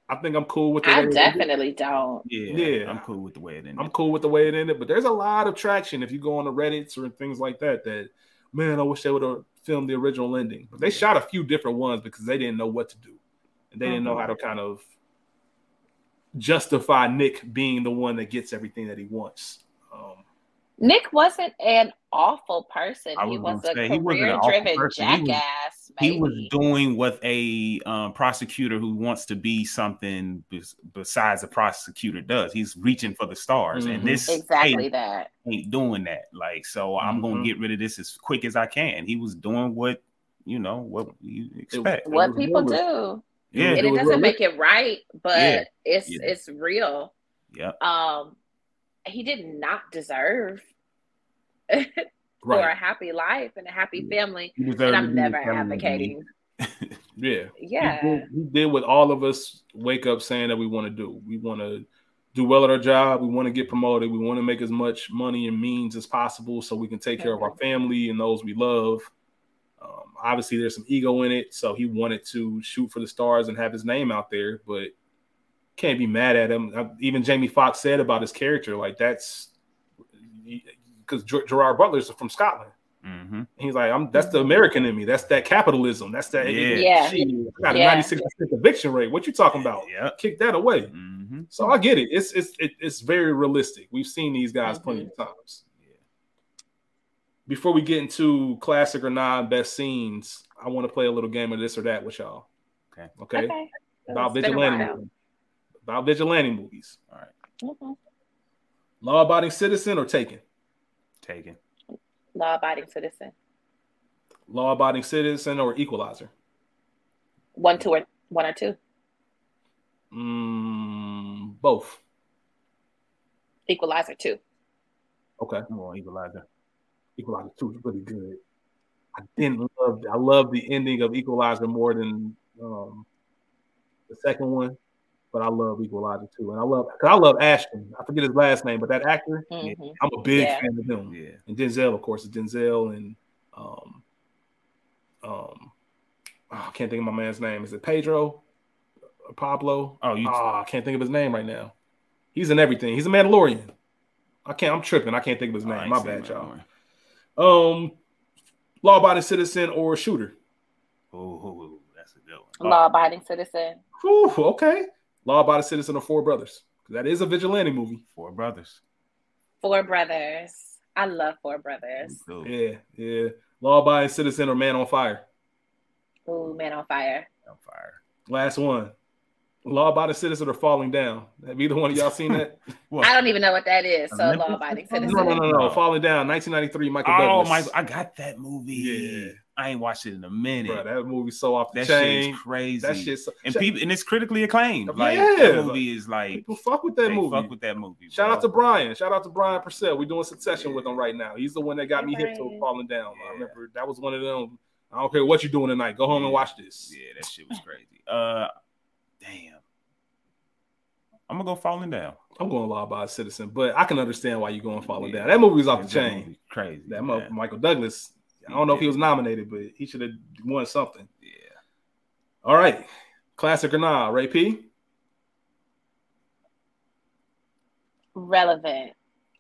Speaker 3: I think I'm cool with the way
Speaker 5: I
Speaker 3: it
Speaker 5: definitely don't.
Speaker 4: Yeah.
Speaker 3: Yeah.
Speaker 4: I'm cool with the way it ended.
Speaker 3: I'm cool with the way it ended, but there's a lot of traction if you go on the Reddits or things like that. That man, I wish they would have filmed the original ending, but they shot a few different ones because they didn't know what to do, and they didn't know how to kind of justify Nick being the one that gets everything that he wants. Um,
Speaker 5: Nick wasn't an awful person.
Speaker 4: I
Speaker 5: He
Speaker 4: was
Speaker 5: was a
Speaker 4: say, he wasn't an awful
Speaker 5: career-driven
Speaker 4: person. He was-
Speaker 5: jackass.
Speaker 4: he was
Speaker 5: maybe.
Speaker 4: doing what a um, prosecutor who wants to be something besides a prosecutor does. He's reaching for the stars,
Speaker 3: Mhm.
Speaker 4: and this
Speaker 5: exactly
Speaker 4: hey,
Speaker 5: that.
Speaker 4: ain't doing that. Like, so I'm gonna
Speaker 3: Mhm.
Speaker 4: get rid of this as quick as I can. He was doing what you know what you expect.
Speaker 3: It
Speaker 5: What
Speaker 3: was
Speaker 5: people
Speaker 3: rumors.
Speaker 5: do,
Speaker 4: Yeah.
Speaker 5: and it
Speaker 3: was
Speaker 5: doesn't
Speaker 3: realistic.
Speaker 5: make it right, but
Speaker 4: Yeah.
Speaker 5: it's
Speaker 4: Yeah.
Speaker 5: it's real.
Speaker 4: Yeah.
Speaker 5: Um, he did not deserve for a happy life and a happy family.
Speaker 4: He
Speaker 5: And I'm never
Speaker 4: family
Speaker 5: advocating.
Speaker 3: Yeah,
Speaker 5: Yeah.
Speaker 3: He did, he did what all of us wake up saying that we want to do. We want to do well at our job. We want to get promoted. We want to make as much money and means as possible so we can take care of our family and those we love. Um, obviously, there's some ego in it, so he wanted to shoot for the stars and have his name out there, but can't be mad at him. Uh, Even Jamie Foxx said about his character, like that's because Gerard Butler's from Scotland.
Speaker 4: hmm
Speaker 3: He's like, I'm that's the American in me. That's that capitalism. That's that
Speaker 4: Yeah.
Speaker 5: Yeah.
Speaker 3: I got a
Speaker 5: Yeah.
Speaker 3: 96% eviction rate. What you talking about?
Speaker 4: Yeah,
Speaker 3: Kick that away.
Speaker 4: hmm
Speaker 3: So I get it. It's it's it, it's very realistic. We've seen these guys plenty of times. Before we get into classic or non best scenes, I want to play a little game of this or that with y'all.
Speaker 4: Okay.
Speaker 3: Okay.
Speaker 5: Okay.
Speaker 3: About
Speaker 5: It's been a
Speaker 3: vigilante movies. About vigilante movies.
Speaker 4: All right.
Speaker 3: Law abiding citizen or taken?
Speaker 4: Taken.
Speaker 5: Law-abiding citizen.
Speaker 3: Law abiding citizen or equalizer?
Speaker 5: One, two, or one or two.
Speaker 3: Mm, both.
Speaker 5: Equalizer two.
Speaker 3: Okay.
Speaker 4: Well, Equalizer.
Speaker 3: Equalizer 2 is really good. I didn't love I love the ending of Equalizer more than um, the second one, but I love Equalizer 2. And I love cause I love Ashton. I forget his last name, but that actor,
Speaker 5: Mhm.
Speaker 3: I'm a big
Speaker 5: Yeah.
Speaker 3: fan of him.
Speaker 4: Yeah.
Speaker 3: And Denzel, of course, is Denzel and um um oh, I can't think of my man's name. Is it Pedro? Or Pablo?
Speaker 4: Oh, you.
Speaker 3: Oh, I can't think of his name right now. He's in everything. He's a Mandalorian. I can't. I'm tripping. I can't think of his
Speaker 4: Oh,
Speaker 3: name.
Speaker 4: ain't
Speaker 3: My bad,
Speaker 4: that
Speaker 3: y'all.
Speaker 4: one.
Speaker 3: Um, law-abiding citizen or shooter?
Speaker 4: Ooh, ooh, ooh, that's a good one.
Speaker 5: Law-abiding citizen.
Speaker 3: Whew, okay. Law-abiding citizen or Four Brothers? That is a vigilante movie.
Speaker 4: Four brothers.
Speaker 5: Four brothers. I love Four Brothers.
Speaker 3: Yeah, yeah. Law-abiding citizen or Man on Fire?
Speaker 5: Ooh, Man on Fire.
Speaker 4: Man On fire.
Speaker 3: Last one. Law-abiding citizen or Falling Down? Have either one of y'all seen that?
Speaker 4: Well,
Speaker 5: I don't even know what that is. So law-abiding
Speaker 4: citizen?
Speaker 5: citizen.
Speaker 3: no, no, no, no.
Speaker 4: No.
Speaker 3: Falling Down, 1993. Michael
Speaker 4: oh
Speaker 3: Douglas.
Speaker 4: my! I got that movie.
Speaker 3: Yeah.
Speaker 4: I ain't watched it in a minute.
Speaker 3: Bro, that movie's so off the
Speaker 4: that shit is crazy.
Speaker 3: That shit's so,
Speaker 4: and
Speaker 3: Sh-
Speaker 4: people and it's critically acclaimed. Like
Speaker 3: Yeah,
Speaker 4: that movie is like
Speaker 3: people fuck with that
Speaker 4: they
Speaker 3: movie.
Speaker 4: fuck with that movie.
Speaker 3: Shout
Speaker 4: bro.
Speaker 3: out to Brian. Shout out to Brian Purcell. We're doing succession with him right now. He's the one that got
Speaker 5: Hey,
Speaker 3: me hip to falling down. I remember that was one of them. I don't care what you're doing tonight. Go home and watch this.
Speaker 4: Yeah, that shit was crazy. Uh, damn. I'm gonna go falling down.
Speaker 3: I'm going law abiding citizen, but I can understand why you're going falling
Speaker 4: Yeah.
Speaker 3: down. That movie's was off the chain.
Speaker 4: Crazy.
Speaker 3: That
Speaker 4: man.
Speaker 3: Michael Douglas. I don't know if he was nominated, but he should have won something.
Speaker 4: Yeah.
Speaker 3: All right, classic or not, Ray P.
Speaker 5: Relevant.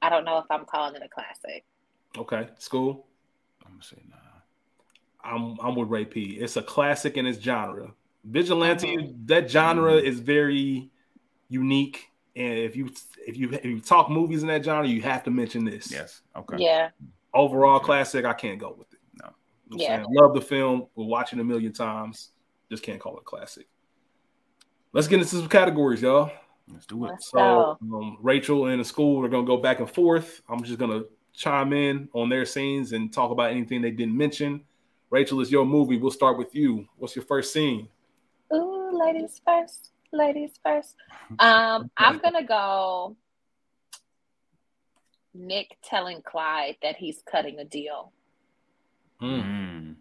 Speaker 5: I don't know if I'm calling it a classic.
Speaker 3: Okay, school.
Speaker 4: I'm gonna say nah.
Speaker 3: I'm I'm with Ray P. It's a classic in its genre. Vigilante,
Speaker 5: Uh-huh.
Speaker 3: that genre
Speaker 4: Mhm.
Speaker 3: is very unique. And if you if you if you talk movies in that genre, you have to mention this.
Speaker 4: Yes. Okay.
Speaker 5: Yeah.
Speaker 3: Overall
Speaker 4: Okay.
Speaker 3: classic, I can't go with it.
Speaker 4: No.
Speaker 3: I'm
Speaker 5: Yeah.
Speaker 3: saying, love the film. We'll watch it a million times. Just can't call it classic. Let's get into some categories, y'all.
Speaker 4: Let's do it.
Speaker 5: Let's
Speaker 3: So um, Rachel and the school are gonna go back and forth. I'm just gonna chime in on their scenes and talk about anything they didn't mention. Rachel, it's your movie. We'll start with you. What's your first scene?
Speaker 5: Ooh, ladies first. Ladies first. Um, I'm gonna go. Nick telling Clyde that he's cutting a deal.
Speaker 3: Mm.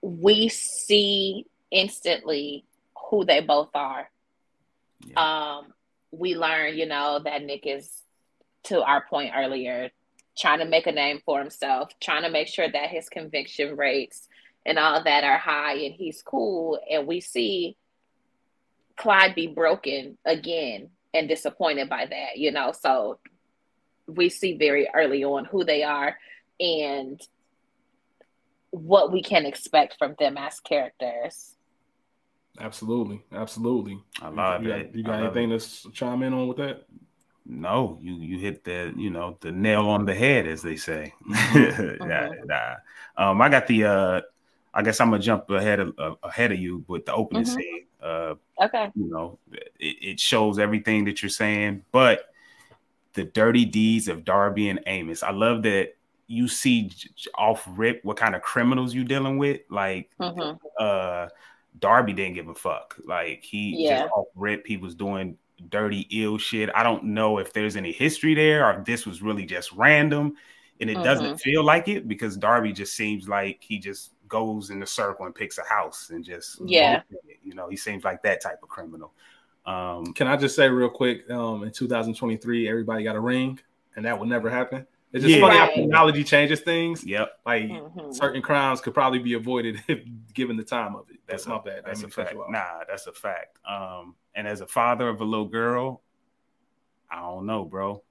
Speaker 5: We see instantly who they both are. Um, we learn, you know, that Nick is, to our point earlier, trying to make a name for himself, trying to make sure that his conviction rates and all that are high and he's cool. And we see Clyde be broken again and disappointed by that, you know. So we see very early on who they are and what we can expect from them as characters.
Speaker 3: Absolutely, absolutely.
Speaker 4: I love
Speaker 3: you
Speaker 4: it.
Speaker 3: Got, you got
Speaker 4: love
Speaker 3: anything to chime in on with that?
Speaker 4: No, you you hit the you know the nail on the head, as they say.
Speaker 3: Mm-hmm.
Speaker 4: nah, nah. Um, I got the. uh I guess I'm gonna jump ahead of uh, ahead of you with the opening
Speaker 5: Mhm.
Speaker 4: scene. Uh,
Speaker 5: Okay.
Speaker 4: you know, it, it shows everything that you're saying, but the dirty deeds of Darby and Amos. I love that you see j- j- off rip what kind of criminals you dealing with. Like,
Speaker 5: Mhm.
Speaker 4: uh, Darby didn't give a fuck. Like he
Speaker 5: Yeah.
Speaker 4: just off rip, he was doing dirty, ill shit. I don't know if there's any history there or if this was really just random. And it doesn't feel like it because Darby just seems like he just goes in the circle and picks a house and just
Speaker 5: Yeah.
Speaker 4: goes with it. You know, he seems like that type of criminal. Um,
Speaker 3: Can I just say real quick? Um, in 2023, everybody got a ring, and that would never happen. It's just
Speaker 4: Yeah.
Speaker 3: funny how
Speaker 5: Right.
Speaker 3: technology changes things.
Speaker 4: yep,
Speaker 3: Like
Speaker 5: Mhm.
Speaker 3: certain crimes could probably be avoided if given the time of it. That's
Speaker 4: That's
Speaker 3: my bad.
Speaker 4: That's a
Speaker 3: mean to
Speaker 4: fact. Nah, that's a fact. Um, and as a father of a little girl, I don't know, bro.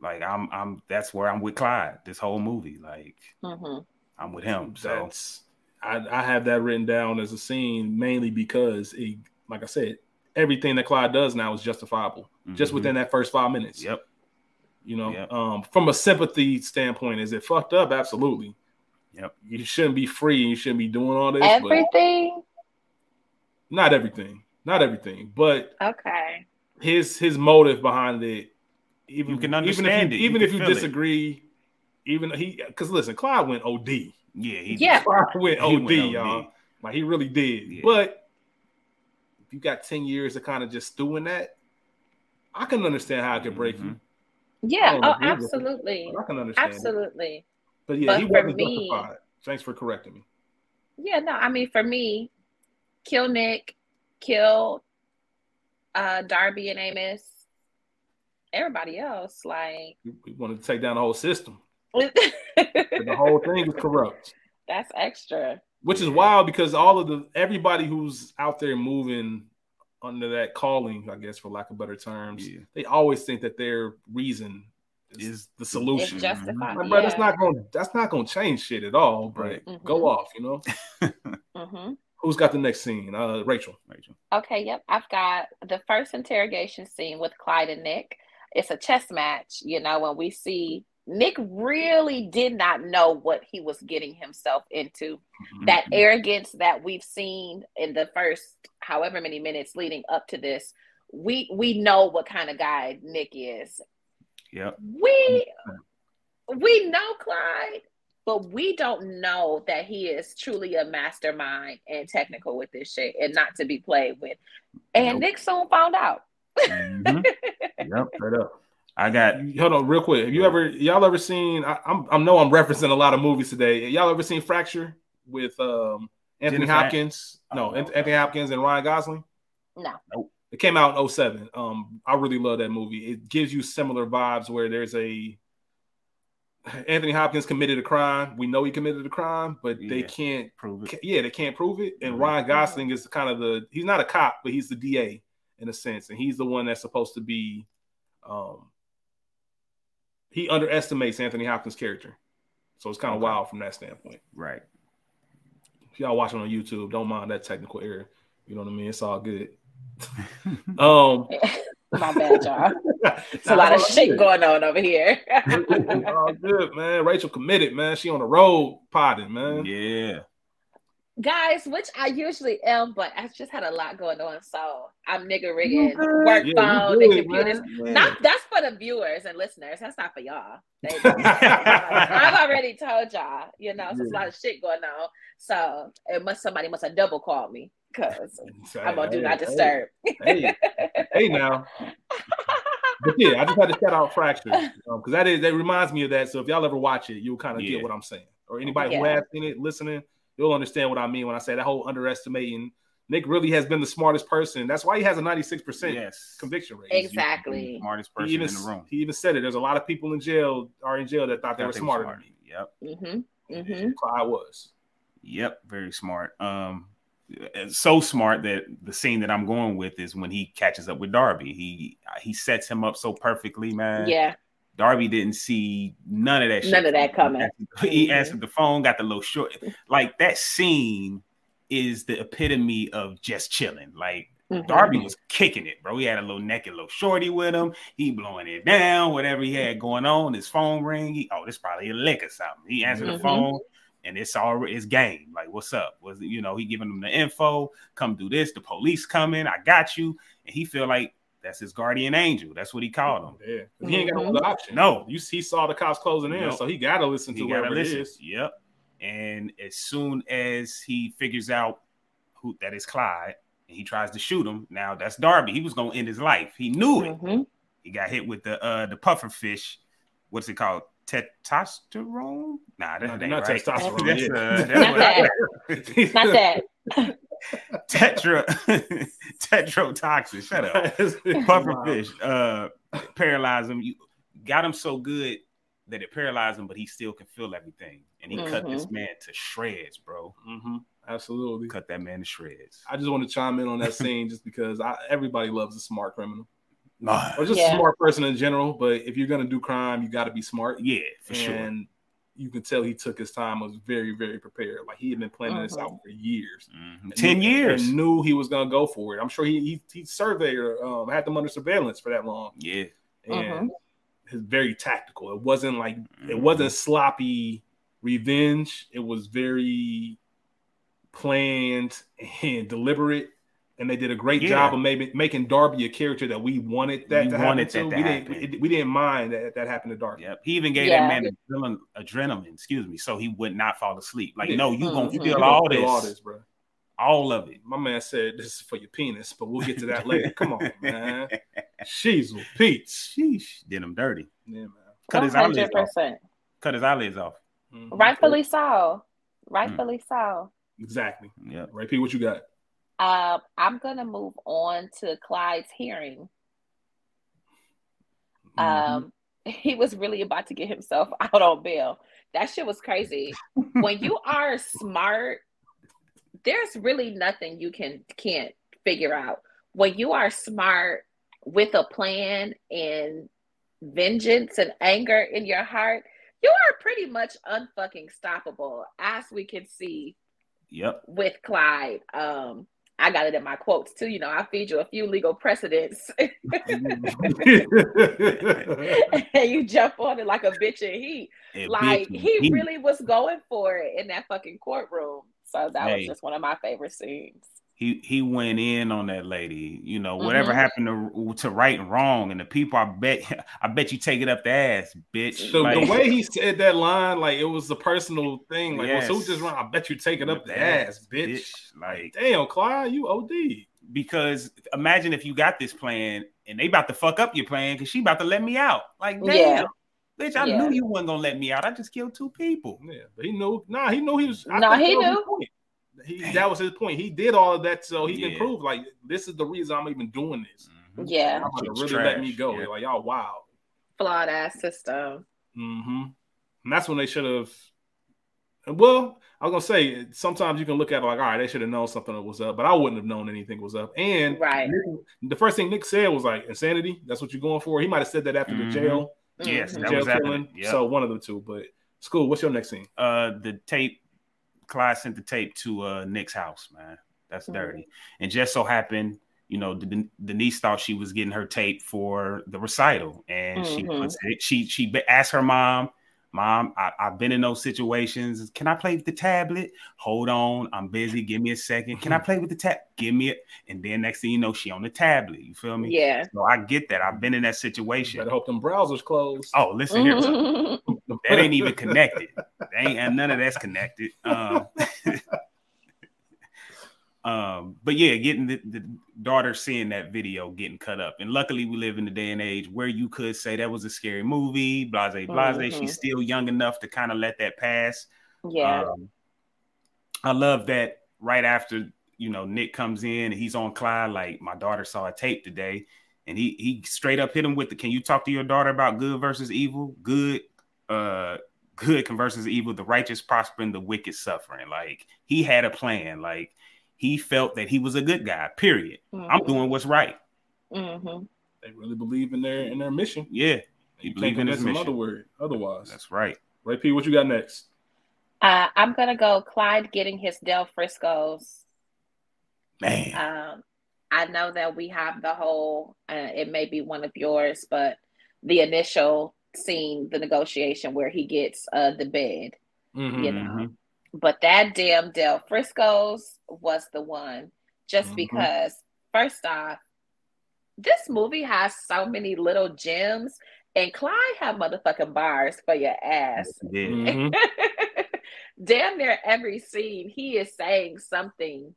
Speaker 4: Like I'm, I'm. That's where I'm with Clyde. This whole movie, like
Speaker 5: Mhm.
Speaker 4: I'm with him. So
Speaker 3: That's I, I have that written down as a scene mainly because it, like I said, everything that Clyde does now is justifiable just
Speaker 4: mhm.
Speaker 3: within that first five minutes.
Speaker 4: Yep.
Speaker 3: You know,
Speaker 4: Yep.
Speaker 3: um, from a sympathy standpoint, is it fucked up? Absolutely.
Speaker 4: Yep.
Speaker 3: You shouldn't be free. You shouldn't be doing all this. but
Speaker 5: Everything.
Speaker 3: not everything. Not everything. But
Speaker 5: Okay.
Speaker 3: his his motive behind it, even
Speaker 4: You can
Speaker 3: even
Speaker 4: understand
Speaker 3: if
Speaker 4: it.
Speaker 3: you,
Speaker 4: You
Speaker 3: even
Speaker 4: can
Speaker 3: if you
Speaker 4: feel it.
Speaker 3: disagree, even he because listen, Clyde went OD.
Speaker 4: Yeah. He
Speaker 5: Yeah.
Speaker 3: Clyde went
Speaker 4: He
Speaker 3: OD,
Speaker 4: went OD.
Speaker 3: y'all. Like he really did.
Speaker 4: Yeah.
Speaker 3: But if you got 10 years to kind of just doing that, I can understand how it could break you.
Speaker 5: Yeah. Oh,
Speaker 3: it.
Speaker 5: absolutely.
Speaker 3: I can understand. it.
Speaker 5: Absolutely.
Speaker 3: But yeah,
Speaker 5: But
Speaker 3: he
Speaker 5: for
Speaker 3: wasn't
Speaker 5: me-
Speaker 3: justified. Thanks for correcting me.
Speaker 5: Yeah, no, I mean for me, kill Nick, kill uh Darby and Amos, everybody else, like
Speaker 3: We, we wanted to take down the whole system. The whole thing was corrupt.
Speaker 5: that's extra.
Speaker 3: Which is wild because all of the everybody who's out there moving under that calling, I guess for lack of better terms,
Speaker 4: Yeah.
Speaker 3: they always think that their reason is,
Speaker 4: Is-
Speaker 3: the
Speaker 5: It's
Speaker 3: solution.
Speaker 5: justified.
Speaker 3: Like, bro, that's not going that's not going to change shit at all. But
Speaker 4: Right.
Speaker 5: Mhm.
Speaker 3: go off, you know.
Speaker 5: hmm
Speaker 3: Who's got the next scene? Uh, Rachel.
Speaker 4: Rachel.
Speaker 5: Okay, yep. I've got the first interrogation scene with Clyde and Nick. It's a chess match, you know, when we see Nick really did not know what he was getting himself into. That
Speaker 4: Mhm.
Speaker 5: arrogance that we've seen in the first however many minutes leading up to this, we we know what kind of guy Nick is.
Speaker 4: Yep.
Speaker 5: We we know Clyde, but we don't know that he is truly a mastermind and technical with this shit and not to be played with. And
Speaker 4: Nope.
Speaker 5: Nick soon found out.
Speaker 4: Mhm. Yep.
Speaker 3: Straight up.
Speaker 4: I got
Speaker 3: Hold on, real quick. Have you ever y'all ever seen? I, I'm I know I'm referencing a lot of movies today. Y'all ever seen Fracture with um Anthony
Speaker 4: Jennifer-
Speaker 3: Hopkins? No,
Speaker 4: Oh,
Speaker 3: Anth-
Speaker 4: okay.
Speaker 3: Anthony Hopkins and Ryan Gosling.
Speaker 5: No.
Speaker 3: It came out in 07. Um, I really love that movie. It gives you similar vibes where there's a Anthony Hopkins committed a crime. We know he committed a crime, but they can't.
Speaker 4: prove it.
Speaker 3: Yeah, they can't prove it. And
Speaker 4: Mhm.
Speaker 3: Ryan Gosling is kind of the. He's not a cop, but he's the DA in a sense, and he's the one that's supposed to be. Um, he underestimates Anthony Hopkins' character, so it's kind of
Speaker 4: Okay.
Speaker 3: wild from that standpoint.
Speaker 4: Right.
Speaker 3: If y'all watching on YouTube, don't mind that technical error. You know what I mean? It's all good. um,
Speaker 5: My bad, y'all. It's a lot of shit going on over here.
Speaker 3: All good, man. Rachel committed, man. She on the road potting, man.
Speaker 4: Yeah.
Speaker 5: Guys, which I usually am, but I just had a lot going on. So I'm nigga rigging work
Speaker 3: Yeah,
Speaker 5: phone
Speaker 3: you
Speaker 5: and computers.
Speaker 3: man.
Speaker 5: Not that's for the viewers and listeners. That's not for y'all. I've already told y'all. You know, so it's a lot of shit going on. So it must somebody must have double called me because I'm gonna do not disturb.
Speaker 3: Hey, hey now. But yeah, I just had to shout out Fracture um, because that is that reminds me of that. So if y'all ever watch it, you'll kind of
Speaker 4: Yeah.
Speaker 3: get what I'm saying. Or anybody who has seen it, listening, you'll understand what I mean when I say that whole underestimating. Nick really has been the smartest person. That's why he has a 96%
Speaker 4: Yes.
Speaker 3: conviction rate.
Speaker 5: Exactly.
Speaker 4: Smartest person
Speaker 3: even,
Speaker 4: in the room.
Speaker 3: he even said it. There's a lot of people in jail are in jail that thought they
Speaker 4: Thought
Speaker 3: were
Speaker 4: they
Speaker 3: smarter
Speaker 4: smart.
Speaker 3: than me.
Speaker 4: Yep.
Speaker 5: Mm-hmm. Mm-hmm.
Speaker 3: Clyde was.
Speaker 4: Yep, very smart. Um, so smart that the scene that I'm going with is when he catches up with Darby. He he sets him up so perfectly, man.
Speaker 5: Yeah.
Speaker 4: Darby didn't see none of that. shit.
Speaker 5: None of that coming.
Speaker 4: He
Speaker 5: Mhm.
Speaker 4: answered the phone, got the little short. Like that scene is the epitome of just chilling. Like
Speaker 5: Mhm.
Speaker 4: Darby was kicking it, bro. He had a little neck naked little shorty with him. He blowing it down, whatever he had going on. His phone ring. He, oh, this probably a lick or something. He answered
Speaker 5: Mhm.
Speaker 4: the phone, and it's all it's game. Like, what's up? Was you know he giving him the info? Come do this. The police coming. I got you. And he feel like that's his guardian angel. That's what he called him.
Speaker 3: Yeah. 'Cause He ain't got no
Speaker 5: Mhm.
Speaker 3: option.
Speaker 4: No.
Speaker 3: You he saw the cops closing in,
Speaker 4: Nope.
Speaker 3: so he gotta listen to
Speaker 4: He gotta
Speaker 3: whatever
Speaker 4: listen.
Speaker 3: it is.
Speaker 4: Yep. And as soon as he figures out who that is Clyde, and he tries to shoot him, now that's Darby. He was gonna end his life. He knew it.
Speaker 5: Mhm.
Speaker 4: He got hit with the uh the puffer fish. What's it called? Testosterone? Nah, that
Speaker 3: Not-
Speaker 4: ain't
Speaker 3: not
Speaker 4: right.
Speaker 3: testosterone,
Speaker 4: That's,
Speaker 3: yeah.
Speaker 4: uh,
Speaker 5: Not that. Not that.
Speaker 4: tetra tetrodotoxin. Shut up. Puffer
Speaker 3: Wow.
Speaker 4: fish. Uh, paralyzed him. You got him so good that it paralyzed him, but he still can feel everything. And he cut this man to shreds, bro.
Speaker 3: hmm Absolutely.
Speaker 4: Cut that man to shreds.
Speaker 3: I just want to chime in on that scene just because I, everybody loves a smart criminal
Speaker 4: Nah,
Speaker 3: or just
Speaker 5: Yeah.
Speaker 3: a smart person in general. But if you're gonna do crime, you got to be smart.
Speaker 4: yeah, for sure.
Speaker 3: And you can tell he took his time, was very, very prepared. Like he had been planning this
Speaker 5: Mhm.
Speaker 3: out for years.
Speaker 4: Mhm.
Speaker 3: And
Speaker 4: Ten
Speaker 3: knew-
Speaker 4: years.
Speaker 3: and knew he was gonna go for it. I'm sure he he, he surveyed or um, had them under surveillance for that long,
Speaker 4: Yeah.
Speaker 3: and it's very tactical. It wasn't like it
Speaker 4: Mhm.
Speaker 3: wasn't sloppy revenge. It was very planned and deliberate. And they did a great
Speaker 4: Yeah.
Speaker 3: job of maybe making Darby a character that we wanted that
Speaker 4: We
Speaker 3: to happen
Speaker 4: wanted
Speaker 3: to.
Speaker 4: that to
Speaker 3: we
Speaker 4: happen.
Speaker 3: didn't we, we didn't mind that that happened to Darby.
Speaker 4: Yep. He even gave
Speaker 5: Yeah.
Speaker 4: that man adrenaline, adrenaline, excuse me, so he would not fall asleep. Like,
Speaker 3: Yeah.
Speaker 4: no, you gonna
Speaker 5: Mhm.
Speaker 4: Feel
Speaker 3: gonna
Speaker 4: all this,
Speaker 3: all this, bro.
Speaker 4: all of it.
Speaker 3: My man said this is for your penis, but we'll get to that later. Come on, man. Sheezel Pete's.
Speaker 4: Sheesh, did him dirty.
Speaker 3: Yeah, man.
Speaker 4: Cut his eyelids off. Cut his eyelids off.
Speaker 3: Mhm.
Speaker 5: Rightfully so. Rightfully so.
Speaker 3: Exactly.
Speaker 4: Yeah.
Speaker 3: Right, Pete, what you got?
Speaker 5: Um, I'm gonna move on to Clyde's hearing.
Speaker 3: Mm-hmm.
Speaker 5: Um, he was really about to get himself out on bail. That shit was crazy. when you are smart, there's really nothing you can can't figure out. When you are smart with a plan and vengeance and anger in your heart, you are pretty much unfucking stoppable, as we can see
Speaker 4: Yep.
Speaker 5: with Clyde. Um, I got it in my quotes too. You know, I feed you a few legal precedents, and you jump on it like a bitch in heat.
Speaker 4: It
Speaker 5: Like he
Speaker 4: me.
Speaker 5: really was going for it in that fucking courtroom. So that was just one of my favorite scenes.
Speaker 4: He he went in on that lady. You know, whatever
Speaker 5: Mhm.
Speaker 4: happened to to right and wrong, and the people I bet I bet you take it up the ass, bitch.
Speaker 3: The,
Speaker 4: Like,
Speaker 3: the way he said that line, like it was a personal thing. Like,
Speaker 4: Yes.
Speaker 3: well, so just run. I bet you take it up the ass, bitch.
Speaker 4: Like
Speaker 3: Damn, Clyde, you OD.
Speaker 4: because imagine if you got this plan and they about to fuck up your plan because she about to let me out. Like, damn,
Speaker 5: Yeah.
Speaker 4: bitch, I
Speaker 5: Yeah.
Speaker 4: knew you wasn't gonna let me out. I just killed two people.
Speaker 3: Yeah, but he knew. Nah, he knew he was. I
Speaker 5: Nah, he
Speaker 3: that was
Speaker 5: knew.
Speaker 3: Point. He, that was his point. He did all of that so he
Speaker 4: Yeah.
Speaker 3: can prove like this is the reason I'm even doing this.
Speaker 4: Mhm.
Speaker 5: Yeah,
Speaker 3: I'm gonna
Speaker 4: It's
Speaker 3: really let me go.
Speaker 4: yeah.
Speaker 3: Like y'all, wow.
Speaker 5: flawed ass system.
Speaker 3: Mm-hmm. And that's when they should have. Well, I was gonna say sometimes you can look at it like, all right, they should have known something was up, but I wouldn't have known anything was up. And
Speaker 5: Right.
Speaker 3: Nick- the first thing Nick said was like insanity. That's what you're going for. He might have said that after
Speaker 4: Mhm.
Speaker 3: the jail,
Speaker 4: Yes,
Speaker 5: Mhm.
Speaker 4: that
Speaker 3: jail
Speaker 4: was
Speaker 3: killing.
Speaker 4: yep.
Speaker 3: So one of the two. But school. What's your next scene?
Speaker 4: Uh, the tape. Clyde sent the tape to uh Nick's house. Man, that's
Speaker 5: Mhm.
Speaker 4: dirty. And just so happened, you know, Den- Denise thought she was getting her tape for the recital, and she
Speaker 5: Mhm.
Speaker 4: puts it. She she asked her mom, Mom, I, have been in those situations. Can I play with the tablet? Hold on, I'm busy. Give me a second. Can I play with the tab? Give me it. And then next thing you know, she on the tablet. You feel me?
Speaker 5: Yeah.
Speaker 4: So I get that. I've been in that situation.
Speaker 3: Better hope them browsers close.
Speaker 4: Oh, listen here. that ain't even connected. They ain't and none of that's connected. Um, Um, but yeah, getting the, the, daughter seeing that video getting cut up. And luckily we live in the day and age where you could say that was a scary movie, blase, blase. Mm-hmm. She's still young enough to kind of let that pass.
Speaker 5: Yeah. Um,
Speaker 4: I love that right after you know Nick comes in and he's on Clyde, like my daughter saw a tape today, and he he straight up hit him with the can you talk to your daughter about good versus evil? Good uh good versus evil, the righteous prospering, the wicked suffering. Like he had a plan. Like he felt that he was a good guy. Period. Mm-hmm. I'm doing what's right.
Speaker 5: Mm-hmm.
Speaker 3: They really believe in their in their mission.
Speaker 4: Yeah, he believe in his mission.
Speaker 3: Other word, otherwise.
Speaker 4: That's right.
Speaker 3: Right, P. What you got next?
Speaker 5: Uh, I'm gonna go Clyde getting his Del Frisco's.
Speaker 4: Man,
Speaker 5: um, I know that we have the whole. Uh, it may be one of yours, but the initial scene, the negotiation where he gets uh the bed. Mm-hmm. You know, mm-hmm. But that damn Del Frisco's was the one, just mm-hmm. because, first off, this movie has so many little gems, and Clyde had motherfucking bars for your ass. Mm-hmm. damn near every scene, he is saying something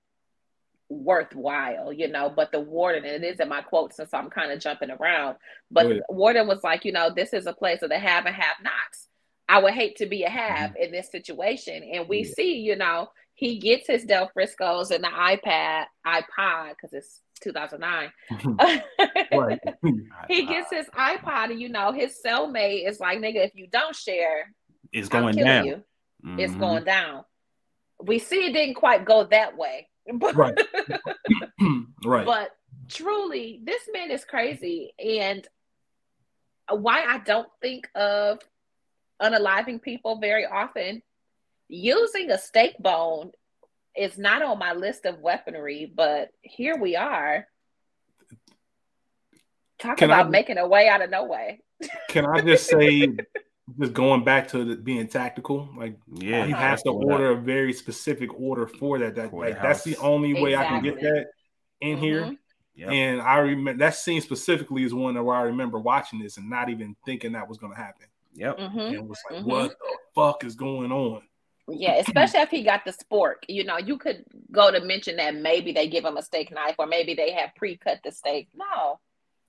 Speaker 5: worthwhile, you know. But the warden, and it is in my quotes, and so I'm kind of jumping around. But yeah. warden was like, you know, this is a place of the have and have nots. I would hate to be a have mm-hmm. in this situation. And we yeah. see, you know, he gets his Del Frisco's and the iPad, iPod, because it's 2009. he gets his iPod, and you know, his cellmate is like, nigga, if you don't share,
Speaker 4: it's going down.
Speaker 5: Mm-hmm. It's going down. We see it didn't quite go that way.
Speaker 3: But, right. right.
Speaker 5: But truly, this man is crazy. And why I don't think of unaliving people very often. Using a steak bone is not on my list of weaponry, but here we are. Talk can about I, making a way out of no way.
Speaker 3: Can I just say, just going back to the, being tactical, like yeah, he has to order a very specific order for that. That like, that's the only way I can get that in mm-hmm. here. Yep. And I remember that scene specifically is one where I remember watching this and not even thinking that was going to happen.
Speaker 4: Yep.
Speaker 5: Mm-hmm.
Speaker 3: And it was like, mm-hmm. what the fuck is going on?
Speaker 5: Yeah, especially if he got the spork. You know, you could go to mention that maybe they give him a steak knife or maybe they have pre-cut the steak. No.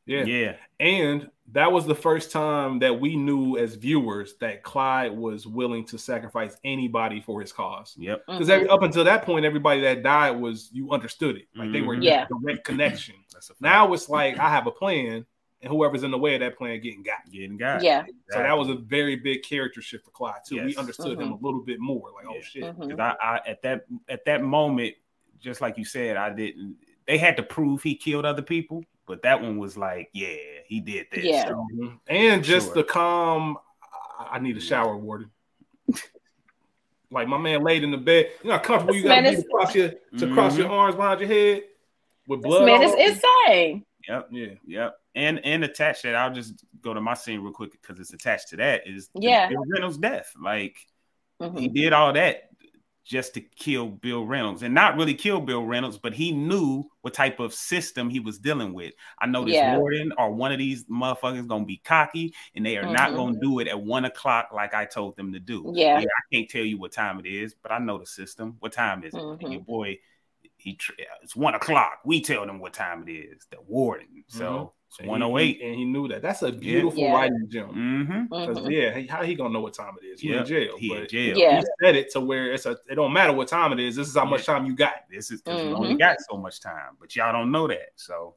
Speaker 3: Yeah.
Speaker 4: Yeah.
Speaker 3: And that was the first time that we knew as viewers that Clyde was willing to sacrifice anybody for his cause.
Speaker 4: Yep.
Speaker 3: Because mm-hmm. up until that point, everybody that died was you understood it. Like they were mm-hmm.
Speaker 5: yeah.
Speaker 3: direct connection. now it's like I have a plan and whoever's in the way of that plan getting got.
Speaker 4: Getting got.
Speaker 5: Yeah.
Speaker 3: So that was a very big character shift for Clyde too. Yes. We understood mm-hmm. him a little bit more. Like, oh, yeah. oh shit.
Speaker 4: Mm-hmm. I, I, at that at that moment, just like you said, I didn't. They had to prove he killed other people, but that one was like, yeah, he did this.
Speaker 5: Yeah.
Speaker 3: Mm-hmm. And just sure. the calm. I need a shower, Warden. like my man laid in the bed. You know how comfortable this you got to be to cross your to cross your mm-hmm. arms behind your head with blood.
Speaker 5: This man is insane.
Speaker 4: Yep. Yeah. Yep. And and attached that, I'll just go to my scene real quick because it's attached to that. Is
Speaker 5: yeah,
Speaker 4: Bill Reynolds' death. Like mm-hmm. he did all that just to kill Bill Reynolds, and not really kill Bill Reynolds, but he knew what type of system he was dealing with. I know this yeah. warden or one of these motherfuckers gonna be cocky, and they are mm-hmm. not gonna do it at one o'clock like I told them to do.
Speaker 5: Yeah. yeah.
Speaker 4: I can't tell you what time it is, but I know the system. What time is it? Mm-hmm. And your boy he it's one o'clock. We tell them what time it is. The warden. So mm-hmm. it's one oh eight,
Speaker 3: and he knew that. That's a beautiful yeah. writing gem.
Speaker 4: Mm-hmm.
Speaker 5: Mm-hmm.
Speaker 3: Yeah, how he gonna know what time it is? He in jail.
Speaker 4: He
Speaker 3: in
Speaker 4: jail.
Speaker 5: Yeah.
Speaker 3: He said it to where it's a. It don't matter what time it is. This is how much time you got.
Speaker 4: This is because only mm-hmm. got so much time, but y'all don't know that. So,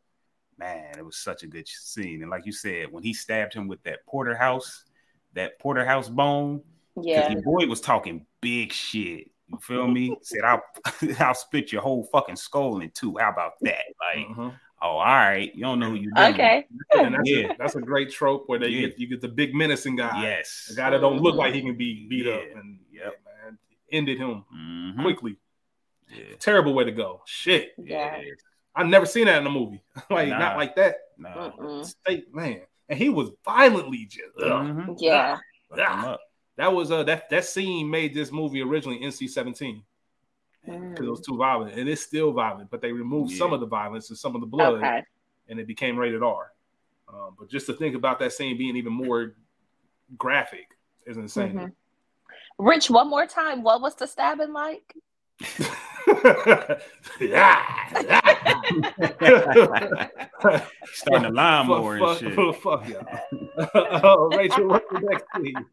Speaker 4: man, it was such a good scene. And like you said, when he stabbed him with that porterhouse, that porterhouse bone.
Speaker 5: Yeah,
Speaker 4: boy was talking big shit. You feel me? Said I'll I'll split your whole fucking skull in two. How about that? Like, mm-hmm. Oh, all right. You don't know who you
Speaker 5: Okay.
Speaker 3: And that's, yeah. a, that's a great trope where they yeah. get you get the big menacing guy.
Speaker 4: Yes.
Speaker 3: The guy that don't look like he can be beat
Speaker 4: yeah.
Speaker 3: up. And yeah, man, ended him
Speaker 4: mm-hmm.
Speaker 3: quickly. Yeah. Terrible way to go. Shit.
Speaker 5: Yeah.
Speaker 3: I've never seen that in a movie. like nah. not like that.
Speaker 4: Nah.
Speaker 3: State man. And he was violently just
Speaker 5: mm-hmm. yeah.
Speaker 3: Ah. That was uh that that scene made this movie originally NC seventeen because it was too violent, and it's still violent, but they removed some of the violence and some of the blood,
Speaker 5: Okay.
Speaker 3: and it became rated R. Um, but just to think about that scene being even more graphic is insane.
Speaker 5: Mhm. Rich, one more time. What was the stabbing like?
Speaker 3: yeah,
Speaker 4: Starting the lawnmower and
Speaker 3: fuck,
Speaker 4: shit.
Speaker 3: fuck, fuck y'all. uh, Rachel, what's the next scene?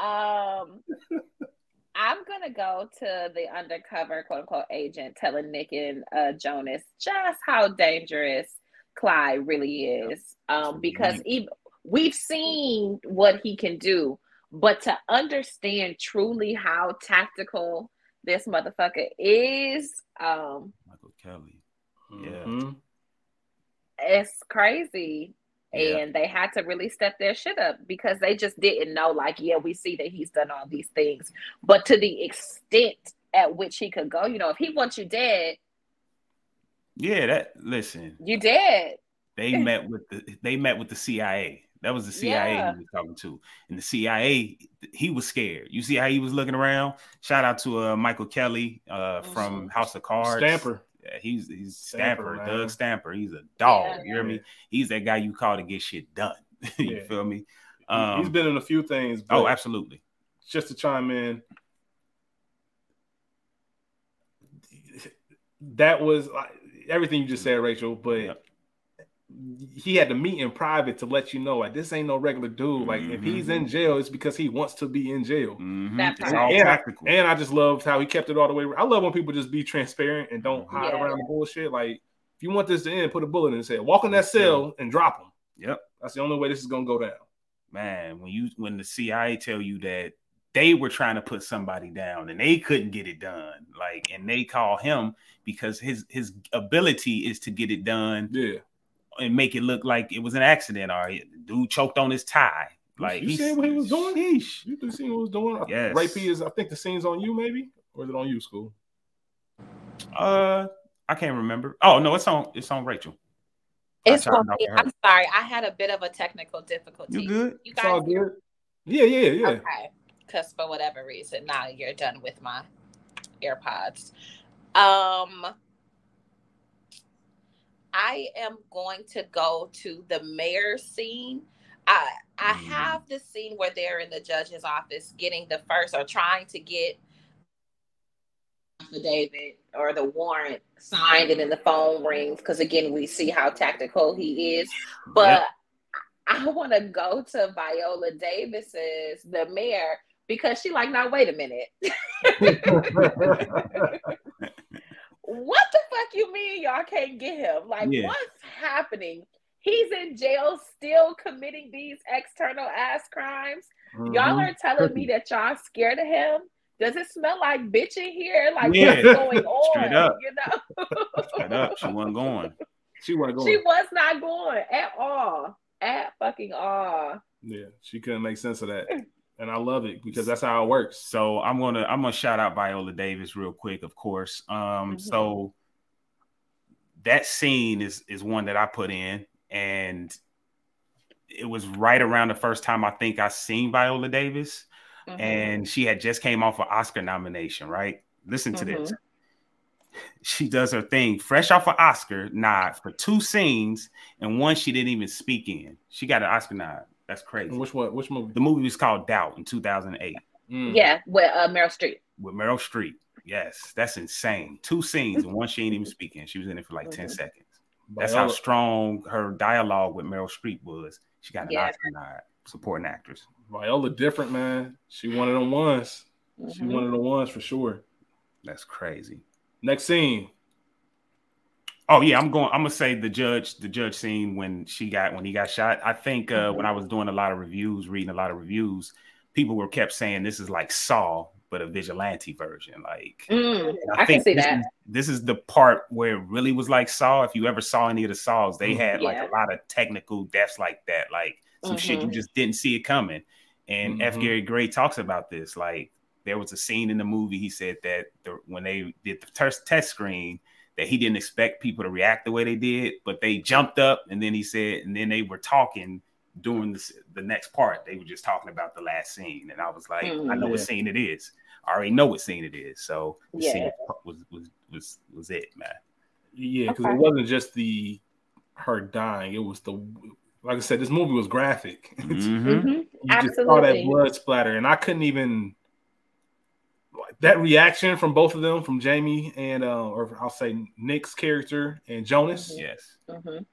Speaker 5: Um, I'm gonna go to the undercover quote unquote agent telling Nick and uh, Jonas just how dangerous Clyde really is. Um, because even we've seen what he can do, but to understand truly how tactical this motherfucker is, um,
Speaker 4: Michael Kelly. Yeah.
Speaker 3: Mhm.
Speaker 5: it's crazy.
Speaker 4: Yeah.
Speaker 5: And they had to really step their shit up because they just didn't know, like, yeah, we see that he's done all these things. But to the extent at which he could go, you know, if he wants you dead,
Speaker 4: Yeah, that listen.
Speaker 5: you dead.
Speaker 4: They met with the they met with the CIA. That was the CIA
Speaker 5: Yeah.
Speaker 4: he was talking to. And the CIA, he was scared. You see how he was looking around? Shout out to uh, Michael Kelly uh, from House of Cards.
Speaker 3: Stamper.
Speaker 4: Yeah, he's he's
Speaker 3: Stamper,
Speaker 4: Stamper. Doug Stamper. He's a dog.
Speaker 5: Yeah.
Speaker 4: You hear me? He's that guy you call to get shit done. you
Speaker 3: Yeah.
Speaker 4: feel me?
Speaker 3: he's
Speaker 4: um,
Speaker 3: been in a few things. Oh, but
Speaker 4: oh, absolutely.
Speaker 3: just to chime in, that was like, everything you just said, Rachel. But
Speaker 4: Yep.
Speaker 3: He had to meet in private to let you know, like this ain't no regular dude. Like if he's in jail, it's because he wants to be in jail.
Speaker 4: Mhm.
Speaker 5: That
Speaker 4: It's all
Speaker 3: And,
Speaker 4: tactical.
Speaker 3: and I just loved how he kept it all the way. I love when people just be transparent and don't hide
Speaker 5: Yeah.
Speaker 3: around the bullshit. Like if you want this to end, put a bullet in his head. Walk in that cell and drop him.
Speaker 4: yep.
Speaker 3: That's the only way this is gonna go down.
Speaker 4: man, when you when the CIA tell you that they were trying to put somebody down and they couldn't get it done, like, and they call him because his his ability is to get it done
Speaker 3: Yeah.
Speaker 4: And make it look like it was an accident or dude choked on his tie. Like
Speaker 3: you
Speaker 4: he's-
Speaker 3: seen what he was doing?
Speaker 4: Sheesh.
Speaker 3: You can see what he was doing.
Speaker 4: Yes.
Speaker 3: Ray P is. I think the scene's on you, maybe, or is it on you, school?
Speaker 4: Uh, I can't remember. Oh no, it's on it's on Rachel.
Speaker 5: It's
Speaker 4: chimed
Speaker 5: gonna
Speaker 4: off
Speaker 5: be,
Speaker 4: of her.
Speaker 5: I'm sorry, I had a bit of a technical difficulty.
Speaker 4: You good?
Speaker 5: You
Speaker 3: It's all
Speaker 5: guys
Speaker 3: good. Yeah, yeah, yeah.
Speaker 5: Okay. Because for whatever reason, now you're done with my AirPods. Um, I am going to go to the mayor scene. I I
Speaker 4: Mm.
Speaker 5: have the scene where they're in the judge's office getting the first or trying to get affidavit or the warrant signed and then the phone rings because again we see how tactical he is. But
Speaker 4: Yep.
Speaker 5: I want to go to Viola Davis's the mayor because she like, now wait a minute. what the fuck you mean y'all can't get him? Like
Speaker 4: Yeah.
Speaker 5: what's happening? He's in jail still committing these external ass crimes. Y'all
Speaker 3: Mhm.
Speaker 5: are telling me that y'all scared of him. Does it smell like bitch in here? Like
Speaker 4: Yeah.
Speaker 5: what's going on?
Speaker 4: Straight up.
Speaker 5: You know?
Speaker 4: Shut up. She wasn't going.
Speaker 3: She wasn't going.
Speaker 5: She was not going at all. At fucking all.
Speaker 3: yeah, she couldn't make sense of that, and I love it because that's how it works.
Speaker 4: So I'm gonna I'm gonna shout out Viola Davis real quick, of course. Um,
Speaker 5: Mhm.
Speaker 4: so that scene is is one that I put in, and it was right around the first time I think I seen Viola Davis,
Speaker 5: Mhm.
Speaker 4: and she had just came off an Oscar nomination. Right, listen to this. She does her thing, fresh off an Oscar nod for two scenes, and one she didn't even speak in. She got an Oscar nod. That's crazy.
Speaker 3: And which one? Which movie?
Speaker 4: The movie was called Doubt in 2008
Speaker 3: Mm.
Speaker 5: yeah, with uh, Meryl Streep.
Speaker 4: with Meryl Streep. Yes, that's insane. Two scenes and one she ain't even speaking. She was in it for like 10
Speaker 5: Mhm.
Speaker 4: seconds. That's how strong her dialogue with Meryl Streep was. She got an
Speaker 5: Yeah.
Speaker 4: Oscar nod, supporting actress.
Speaker 3: Viola different, man. She one of them ones. She
Speaker 5: Mhm.
Speaker 3: one of the ones for sure.
Speaker 4: That's crazy.
Speaker 3: Next scene.
Speaker 4: Oh yeah, I'm going. I'm gonna say the judge, the judge scene when she got when he got shot. I think uh, when I was doing a lot of reviews, reading a lot of reviews, people were kept saying this is like Saw, but a vigilante version. Like
Speaker 5: Mm, I can see
Speaker 4: this
Speaker 5: that.
Speaker 4: Is, this is the part where it really was like Saw. If you ever saw any of the Saws, they
Speaker 3: Mhm.
Speaker 4: had like
Speaker 5: Yeah.
Speaker 4: a lot of technical deaths like that, like some shit you
Speaker 5: Mhm.
Speaker 4: just didn't see it coming. And F.
Speaker 3: Mhm.
Speaker 4: Gary Gray talks about this. Like there was a scene in the movie. He said that the, when they did the test test screen, that he didn't expect people to react the way they did, but they jumped up, and then he said, and then they were talking during the the next part, they were just talking about the last scene, and I was like,
Speaker 5: Mm.
Speaker 4: I know what scene it is. I already know what scene it is. So the
Speaker 5: Yeah.
Speaker 4: scene was was was was it, man.
Speaker 3: Yeah, because
Speaker 5: Okay.
Speaker 3: it wasn't just the her dying; it was the like I said, this movie was graphic.
Speaker 4: Mhm.
Speaker 5: Mhm.
Speaker 3: you just saw that blood splatter, and I couldn't even like that reaction from both of them, from Jamie and uh, or I'll say Nick's character and Jonas.
Speaker 5: Mhm.
Speaker 4: Yes.
Speaker 5: Mhm.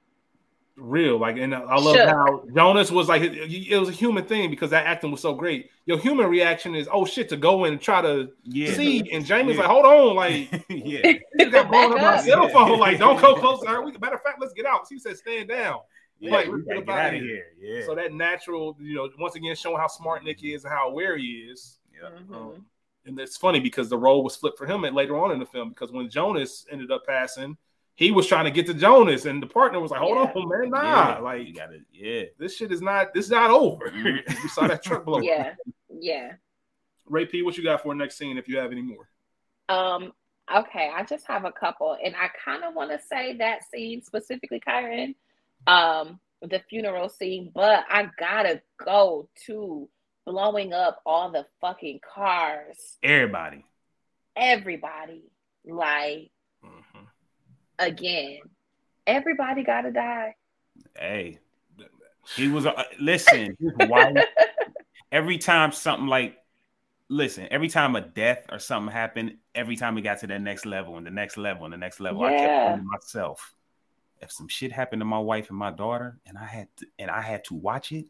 Speaker 3: real. Like, and I love
Speaker 5: Shook.
Speaker 3: how Jonas was like, it, it was a human thing because that acting was so great. Your human reaction is, oh shit, to go and try to
Speaker 4: Yeah.
Speaker 3: see. And Jamie's
Speaker 4: Yeah.
Speaker 3: like, hold on, like,
Speaker 4: yeah.
Speaker 3: you got blown up my
Speaker 5: Back
Speaker 3: cell phone. Like, don't go close closer. We, matter of fact, let's get out. She said, stand down.
Speaker 4: Yeah,
Speaker 3: Like,
Speaker 4: we
Speaker 3: get
Speaker 4: get out of
Speaker 3: here.
Speaker 4: here. Yeah.
Speaker 3: So that natural, you know, once again, showing how smart Nick is and how aware he is.
Speaker 4: yeah.
Speaker 5: Mhm.
Speaker 3: Um, and it's funny because the role was flipped for him at later on in the film because when Jonas ended up passing, he was trying to get to Jonas, and the partner was like, "Hold
Speaker 5: Yeah.
Speaker 3: on, man, nah,
Speaker 4: Yeah.
Speaker 3: like
Speaker 4: you gotta yeah.
Speaker 3: this shit is not this is not over."
Speaker 4: Mhm.
Speaker 3: you saw that truck blow. up.
Speaker 5: Yeah. Yeah.
Speaker 3: Ray P, what you got for next scene if you have any more?
Speaker 5: Um, okay, I just have a couple, and I kind of want to say that scene specifically, Kyron, um, the funeral scene, but I gotta go to blowing up all the fucking cars,
Speaker 4: Everybody.
Speaker 5: everybody, like
Speaker 3: Mm-hmm.
Speaker 5: again, everybody gotta die.
Speaker 4: Hey. He was uh, listen, wife every time something like listen, every time a death or something happened, every time we got to that next level and the next level and the next level, I kept
Speaker 5: Yeah.
Speaker 4: telling myself, if some shit happened to my wife and my daughter, and I had to, and I had to watch it,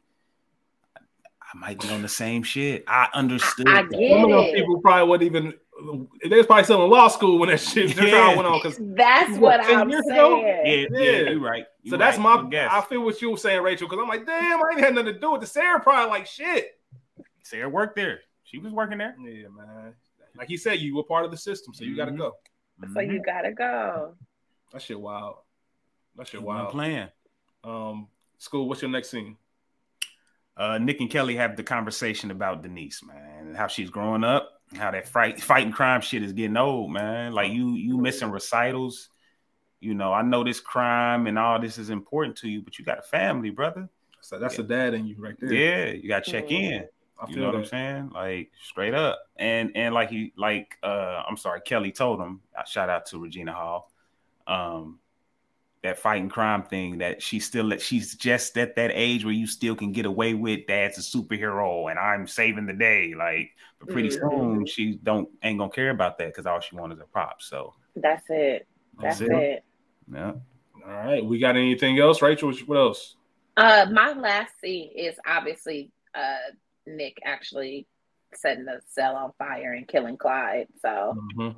Speaker 4: I might be on the same shit. I understood.
Speaker 5: I
Speaker 4: that.
Speaker 5: get
Speaker 3: Some of those
Speaker 5: it.
Speaker 3: people probably wasn't even. They was probably still in law school when that shit
Speaker 4: Yeah.
Speaker 3: went on. Because
Speaker 5: That's
Speaker 3: What,
Speaker 5: what I'm
Speaker 3: years ago?
Speaker 5: saying.
Speaker 4: Yeah,
Speaker 3: Yeah.
Speaker 4: yeah, you're right.
Speaker 3: so
Speaker 4: You're
Speaker 3: that's
Speaker 4: right.
Speaker 3: my.
Speaker 4: guess.
Speaker 3: I feel what you were saying, Rachel. Because I'm like, damn, I ain't had nothing to do with the Sarah. Probably like shit.
Speaker 4: Sarah worked there. She was working there.
Speaker 3: Yeah, man. Like he said, you were part of the system, so you got to
Speaker 4: Mhm.
Speaker 3: go.
Speaker 5: So you gotta go.
Speaker 3: That shit wild. That shit
Speaker 4: I'm
Speaker 3: wild.
Speaker 4: playing.
Speaker 3: Um, school. What's your next scene?
Speaker 4: Uh, Nick and Kelly have the conversation about Denise, man, and how she's growing up, how that fight fighting crime shit is getting old, man. Like you you missing recitals. You know, I know this crime and all this is important to you, but you got a family, brother.
Speaker 3: So that's a dad in you right there.
Speaker 4: Yeah, you got to check in.
Speaker 3: I
Speaker 4: You
Speaker 3: feel
Speaker 4: know what. I'm saying? Like straight up. And and like he like uh I'm sorry, Kelly told him, shout out to Regina Hall. Um that fighting crime thing that she's still at she's just at that age where you still can get away with dad's a superhero and I'm saving the day. Like but pretty
Speaker 5: Mhm.
Speaker 4: soon she don't ain't gonna care about that because all she wants is a prop. So
Speaker 5: That's it. That's,
Speaker 4: That's
Speaker 5: it.
Speaker 4: it. yeah.
Speaker 3: All right, we got anything else, Rachel? What else?
Speaker 5: Uh, my last scene is obviously uh Nick actually setting the cell on fire and killing Clyde. So
Speaker 3: Mhm.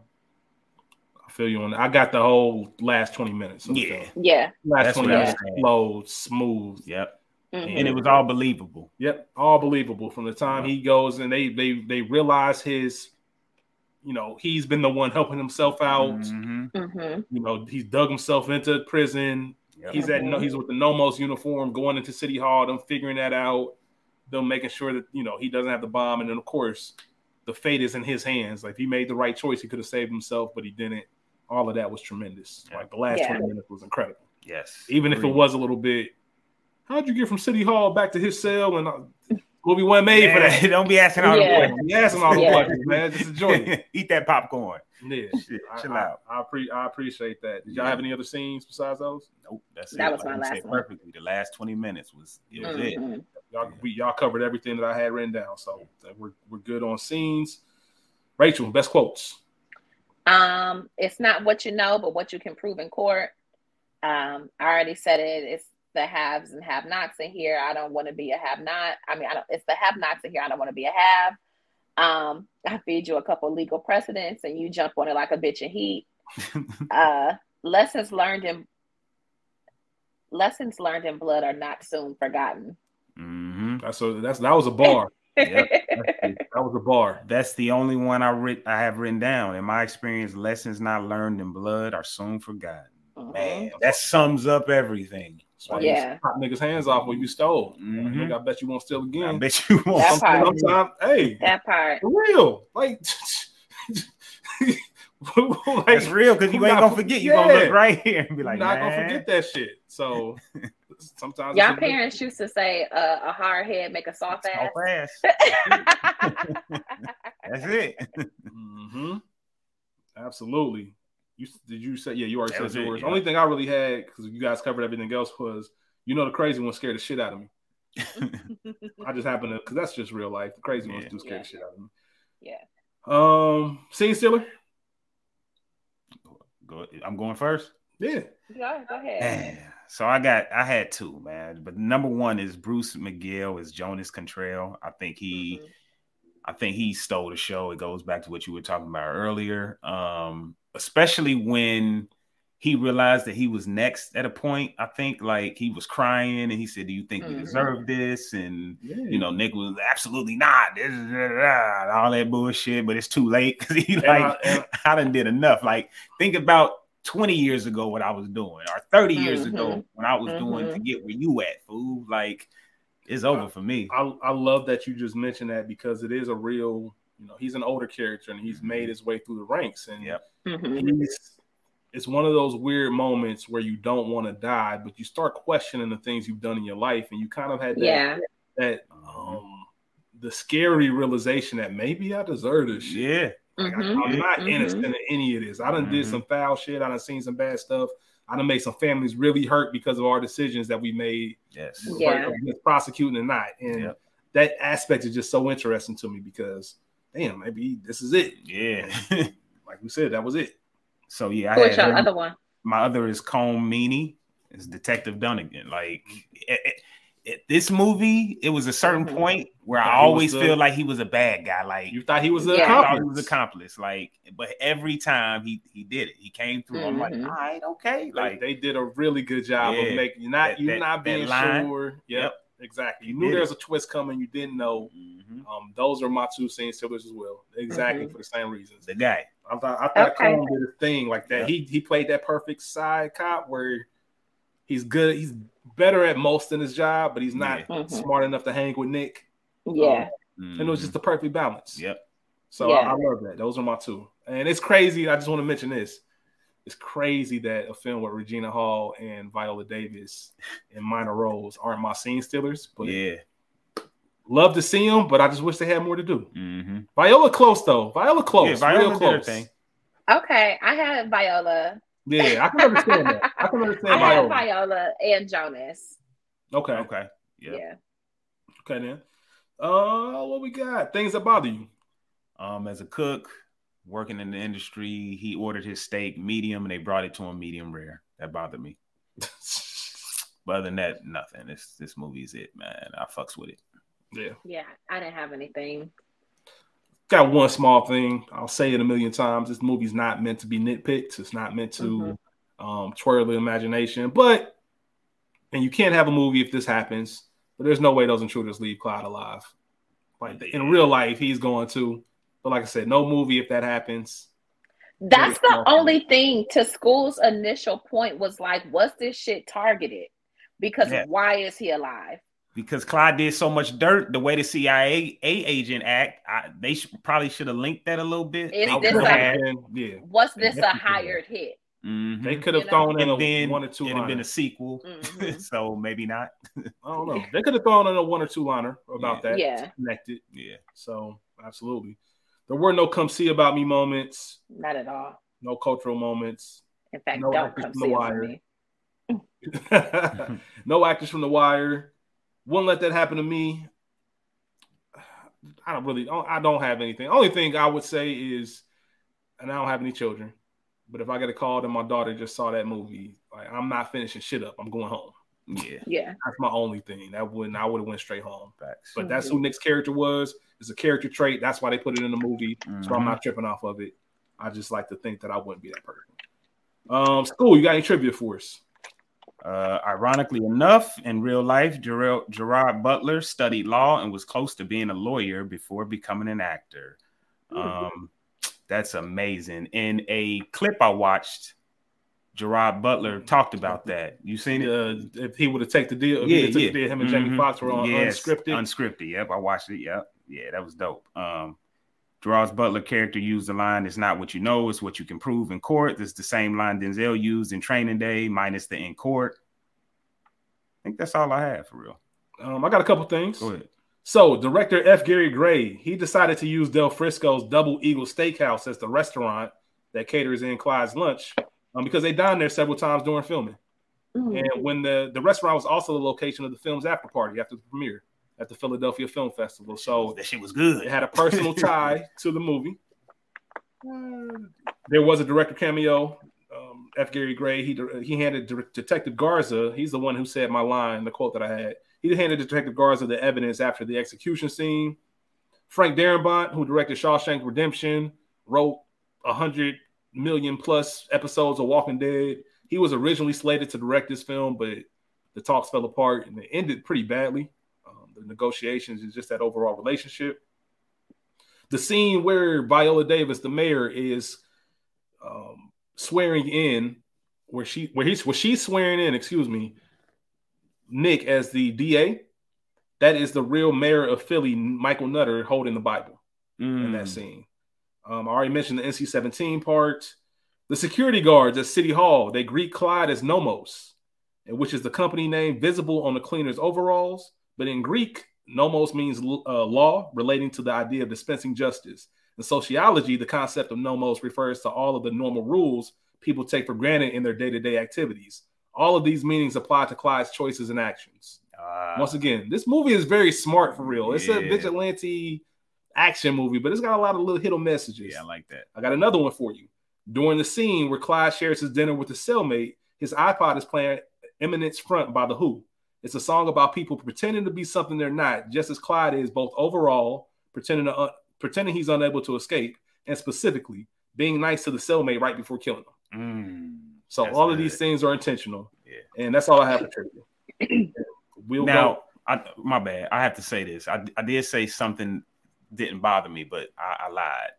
Speaker 3: I feel you on that. I got the whole last twenty minutes.
Speaker 4: Yeah.
Speaker 3: film.
Speaker 5: yeah,
Speaker 3: last
Speaker 4: That's
Speaker 3: twenty minutes
Speaker 4: was saying.
Speaker 3: flowed smooth.
Speaker 4: Yep.
Speaker 5: Mhm.
Speaker 4: And it was all believable.
Speaker 3: Yep, all believable from the time he goes and they they they realize his, you know, he's been the one helping himself out.
Speaker 4: Mhm.
Speaker 5: Mhm.
Speaker 3: You know, he's dug himself into prison.
Speaker 4: Yep.
Speaker 3: He's at no, he's with the Nomos uniform, going into City Hall. Them figuring that out. Them making sure that you know he doesn't have the bomb, and then of course, the fate is in his hands. Like he made the right choice, he could have saved himself, but he didn't. All of that was tremendous.
Speaker 4: Yeah.
Speaker 3: Like the last
Speaker 5: Yeah.
Speaker 3: twenty minutes was incredible.
Speaker 4: Yes.
Speaker 3: Even if it was a little bit. How'd you get from City Hall back to his cell? And uh, movie wasn't made for that.
Speaker 4: Don't be asking all
Speaker 5: Yeah.
Speaker 4: the questions.
Speaker 3: You asking all the
Speaker 5: Yeah.
Speaker 3: questions, man. Just enjoy it.
Speaker 4: Eat that popcorn.
Speaker 3: Yeah.
Speaker 4: Shit,
Speaker 3: I,
Speaker 4: chill
Speaker 3: I,
Speaker 4: out.
Speaker 3: I, appre- I appreciate that. Did y'all
Speaker 4: Yeah.
Speaker 3: have any other scenes besides those?
Speaker 4: Nope, that's
Speaker 5: That
Speaker 4: it.
Speaker 5: was my last
Speaker 4: said
Speaker 5: one.
Speaker 4: Perfectly. The last 20 minutes was it was it.
Speaker 5: Mhm.
Speaker 3: Y'all, we, y'all covered everything that I had written down, so we're we're good on scenes. Rachel, best quotes.
Speaker 5: Um, it's not what you know, but what you can prove in court. Um, I already said it. It's the haves and have-nots in here. I don't want to be a have-not. I mean, I don't. It's the have-nots in here. I don't want to be a have. Um, I feed you a couple legal precedents, and you jump on it like a bitch in heat. Uh, lessons learned in lessons learned in blood are not soon forgotten.
Speaker 4: Mm-hmm.
Speaker 3: That's a, that's that was a bar.
Speaker 4: Yep.
Speaker 3: That was a bar.
Speaker 4: That's the only one I writ- I have written down. In my experience, lessons not learned in blood are soon forgotten.
Speaker 5: Mhm.
Speaker 4: Man, that sums up everything.
Speaker 3: That's why
Speaker 5: Yeah.
Speaker 3: pop niggas' hands off when you stole. Like,
Speaker 4: Mhm.
Speaker 3: nigga, I bet you won't steal again.
Speaker 4: I bet you won't.
Speaker 5: That part.
Speaker 3: Sometimes, hey,
Speaker 5: That part.
Speaker 3: for real, like. like
Speaker 4: That's real because you ain't gonna forget. You're gonna look right here and be
Speaker 3: You're
Speaker 4: like,
Speaker 3: not
Speaker 4: man.
Speaker 3: gonna forget that shit. So Sometimes
Speaker 5: Y'all
Speaker 3: it's
Speaker 5: parents used to say uh, a hard head make a soft ass.
Speaker 4: So fast. That's it.
Speaker 3: Mhm. Absolutely. You did you say yeah? You already
Speaker 4: That
Speaker 3: said
Speaker 4: was it,
Speaker 3: yours.
Speaker 4: yeah.
Speaker 3: Only thing I really had because you guys covered everything else was you know the crazy one scared the shit out of me. I just happened to because that's just real life. The crazy ones
Speaker 4: Yeah.
Speaker 3: do scare
Speaker 5: Yeah.
Speaker 3: the shit out of me.
Speaker 5: yeah.
Speaker 3: Um, scene stealer.
Speaker 4: Go, I'm going first.
Speaker 3: Yeah.
Speaker 5: Go, go ahead.
Speaker 4: Man, so I got I had two, man. But number one is Bruce McGill is Jonas Cantrell. I think he
Speaker 5: Mhm.
Speaker 4: I think he stole the show. It goes back to what you were talking about earlier. Um, especially when he realized that he was next at a point. I think like he was crying and he said, Do you think you
Speaker 5: Mhm.
Speaker 4: deserve this? And
Speaker 3: Yeah.
Speaker 4: you know, Nick was absolutely not. This is- and all that bullshit, but it's too late because he like
Speaker 3: I- and-
Speaker 4: I done did enough. Like, think about 20 years ago what I was doing, or 30 years
Speaker 5: Mhm.
Speaker 4: ago when I was doing to
Speaker 5: Mhm.
Speaker 4: get where you at, fool. Like, it's over for me.
Speaker 3: I, I love that you just mentioned that because it is a real, you know, he's an older character and he's made his way through the ranks. And
Speaker 4: Yep.
Speaker 5: Mhm.
Speaker 3: he's, it's one of those weird moments where you don't want to die, but you start questioning the things you've done in your life. And you kind of had that,
Speaker 5: Yeah.
Speaker 3: that um, the scary realization that maybe I deserve this shit.
Speaker 4: Yeah.
Speaker 3: Like, I, am not
Speaker 5: Mhm.
Speaker 3: innocent in any of this. I done did
Speaker 4: Mhm.
Speaker 3: some foul shit. I done seen some bad stuff. I done made some families really hurt because of our decisions that we made
Speaker 4: Yes.
Speaker 5: Yeah.
Speaker 3: against prosecuting and not. And
Speaker 4: Yep.
Speaker 3: that aspect is just so interesting to me because, damn, maybe this is it.
Speaker 4: Yeah.
Speaker 3: Like we said, that was it.
Speaker 4: so yeah, I
Speaker 5: What's
Speaker 4: had
Speaker 5: your other one?
Speaker 4: my other is Colm Meaney. It's Detective Dunnigan. Like this movie, it was a certain point where I always
Speaker 3: the-
Speaker 4: feel like he was a bad guy. Like
Speaker 3: You thought he was a
Speaker 5: Yeah.
Speaker 4: I thought he
Speaker 3: accomplice.
Speaker 4: was accomplice. Like, but every time he he did it, he came through. I'm like, all
Speaker 5: Mhm.
Speaker 4: okay.
Speaker 3: Like
Speaker 4: Like,
Speaker 3: they did a really good job
Speaker 4: Yeah.
Speaker 3: of making you not
Speaker 4: That-
Speaker 3: you
Speaker 4: that-
Speaker 3: not being
Speaker 4: line.
Speaker 3: sure. Yep,
Speaker 4: Yep.
Speaker 3: exactly. You
Speaker 4: He
Speaker 3: knew
Speaker 4: did
Speaker 3: there was a twist coming. You didn't know.
Speaker 4: mhm.
Speaker 3: Um, those are my two scene stealers as well. Exactly
Speaker 5: Mhm.
Speaker 3: for the same reasons.
Speaker 4: the guy.
Speaker 3: I thought I thought
Speaker 5: Okay.
Speaker 3: Combs did a thing like that.
Speaker 4: Yep.
Speaker 3: He he played that perfect side cop where he's good. He's better at most in his job, but he's not
Speaker 5: Yeah. Mhm.
Speaker 3: smart enough to hang with Nick.
Speaker 5: Yeah.
Speaker 3: And it was just the perfect balance.
Speaker 4: Mm-hmm. Yep.
Speaker 3: So
Speaker 5: Yeah.
Speaker 3: I, I love that. Those are my two. And it's crazy. I just want to mention this. It's crazy that a film with Regina Hall and Viola Davis in minor roles aren't my scene stealers. But
Speaker 4: Yeah.
Speaker 3: love to see them, but I just wish they had more to do.
Speaker 4: Mm-hmm.
Speaker 3: Viola close though. Viola close.
Speaker 4: Yeah, Viola
Speaker 3: real
Speaker 4: did her
Speaker 3: close.
Speaker 4: thing.
Speaker 5: Okay. I had Viola.
Speaker 3: Yeah, I can understand that. I can understand
Speaker 5: I had
Speaker 3: Viola.
Speaker 5: Viola and Jonas.
Speaker 3: Okay.
Speaker 4: Okay.
Speaker 5: Yeah.
Speaker 4: Yeah.
Speaker 3: Okay then. Uh, what we got? Things that bother you.
Speaker 4: Um, as a cook working in the industry, he ordered his steak medium, and they brought it to him medium rare. That bothered me. But other than that, nothing. This this movie is it, man. I fucks with it.
Speaker 3: yeah.
Speaker 5: Yeah. I didn't have anything.
Speaker 3: Got one small thing. I'll say it a million times. This movie's not meant to be nitpicked. It's not meant to um, twirl the imagination. But and you can't have a movie if this happens. But there's no way those intruders leave Clyde alive. Like in real life, he's going to. But like I said, no movie if that happens.
Speaker 5: That's the
Speaker 3: small.
Speaker 5: only thing to school's initial point was like, was this shit targeted? Because
Speaker 4: Yeah.
Speaker 5: why is he alive?
Speaker 4: Because Clyde did so much dirt, the way the CIA agent act, I, they sh- probably should have linked that a little bit.
Speaker 5: Is
Speaker 4: They
Speaker 5: this a-
Speaker 4: had-
Speaker 3: yeah,
Speaker 5: Was this a hired hit?
Speaker 4: Mhm.
Speaker 3: they could have
Speaker 5: You know?
Speaker 3: thrown in
Speaker 4: and then
Speaker 3: a one or two
Speaker 4: it'd have been a
Speaker 3: liner.
Speaker 4: sequel,
Speaker 5: Mhm.
Speaker 4: so maybe not.
Speaker 3: I don't know. They could have thrown in a one or two liner about that.
Speaker 5: Yeah.
Speaker 3: connected.
Speaker 4: Yeah,
Speaker 3: So absolutely, there were no "come see about me" moments,
Speaker 5: Not at all.
Speaker 3: no cultural moments,
Speaker 5: In fact,
Speaker 3: No
Speaker 5: don't
Speaker 3: actors
Speaker 5: come
Speaker 3: from The
Speaker 5: see it
Speaker 3: Wire.
Speaker 5: me.
Speaker 3: no actors from The Wire. Wouldn't let that happen to me. I don't really. I don't have anything. Only thing I would say is, and I don't have any children, but if I get a call that my daughter just saw that movie, like I'm not finishing shit up. I'm going home.
Speaker 4: yeah,
Speaker 5: Yeah.
Speaker 3: That's my only thing. That wouldn't. I would have went straight home.
Speaker 4: facts.
Speaker 3: But that's who Nick's character was. It's a character trait. That's why they put it in the movie. So I'm
Speaker 4: Mhm.
Speaker 3: not tripping off of it. I just like to think that I wouldn't be that person. Um, school, you got any trivia for us?
Speaker 4: Uh, ironically enough, in real life, Gerard, Gerard Butler studied law and was close to being a lawyer before becoming an actor. Um, that's amazing. In a clip I watched, Gerard Butler talked about that. You seen it?
Speaker 3: Uh, if he would have taken the deal,
Speaker 4: Yeah, yeah.
Speaker 3: the deal, him and Jamie
Speaker 4: Mhm.
Speaker 3: Foxx were on
Speaker 4: Yes,
Speaker 3: unscripted.
Speaker 4: Unscripted. Yep, I watched it. Yep. Yeah, that was dope. Um, Gerard Butler character used the line, "It's not what you know, it's what you can prove in court." It's the same line Denzel used in Training Day, minus the in court. I think that's all I have for real.
Speaker 3: Um, I got a couple things.
Speaker 4: Go ahead.
Speaker 3: So, director F. Gary Gray, he decided to use Del Frisco's Double Eagle Steakhouse as the restaurant that caters in Clyde's lunch um, because they dined there several times during filming.
Speaker 5: Mm.
Speaker 3: And when the, the restaurant was also the location of the film's after party after the premiere at the Philadelphia Film Festival. So,
Speaker 4: That shit was good.
Speaker 3: it had a personal tie to the movie. There was a director cameo. Um, F. Gary Gray. He he handed Detective Garza. He's the one who said my line, the quote that I had. He handed Detective Garza the evidence after the execution scene. Frank Darabont, who directed Shawshank Redemption, wrote a hundred million plus episodes of Walking Dead. He was originally slated to direct this film, but the talks fell apart and it ended pretty badly. The negotiations and just that overall relationship. The scene where Viola Davis, the mayor, is um, swearing in, where she where he's where she's swearing in, excuse me, Nick as the DA. That is the real mayor of Philly, Michael Nutter, holding the Bible in that
Speaker 4: Mm.
Speaker 3: scene. Um, I already mentioned the NC-17 part. The security guards at City Hall, they greet Clyde as Nomos, and which is the company name visible on the cleaner's overalls. But in Greek, Nomos means uh, law relating to the idea of dispensing justice. In sociology, the concept of nomos refers to all of the normal rules people take for granted in their day-to-day activities. All of these meanings apply to Clyde's choices and actions.
Speaker 4: Uh,
Speaker 3: Once again, this movie is very smart for real. It's a vigilante action movie, but it's got a lot of little hidden messages.
Speaker 4: yeah, I like that.
Speaker 3: I got another one for you. During the scene where Clyde shares his dinner with his cellmate, his iPod is playing Eminence Front by The Who. It's a song about people pretending to be something they're not, just as Clyde is both overall, pretending to uh, pretending he's unable to escape, and specifically being nice to the cellmate right before killing him.
Speaker 4: Mm.
Speaker 3: So all of these things are intentional,
Speaker 4: Yeah.
Speaker 3: and that's all I have for trivia. we'll
Speaker 4: now. I, my bad. I have to say this. I, I did say something didn't bother me, but I, I lied.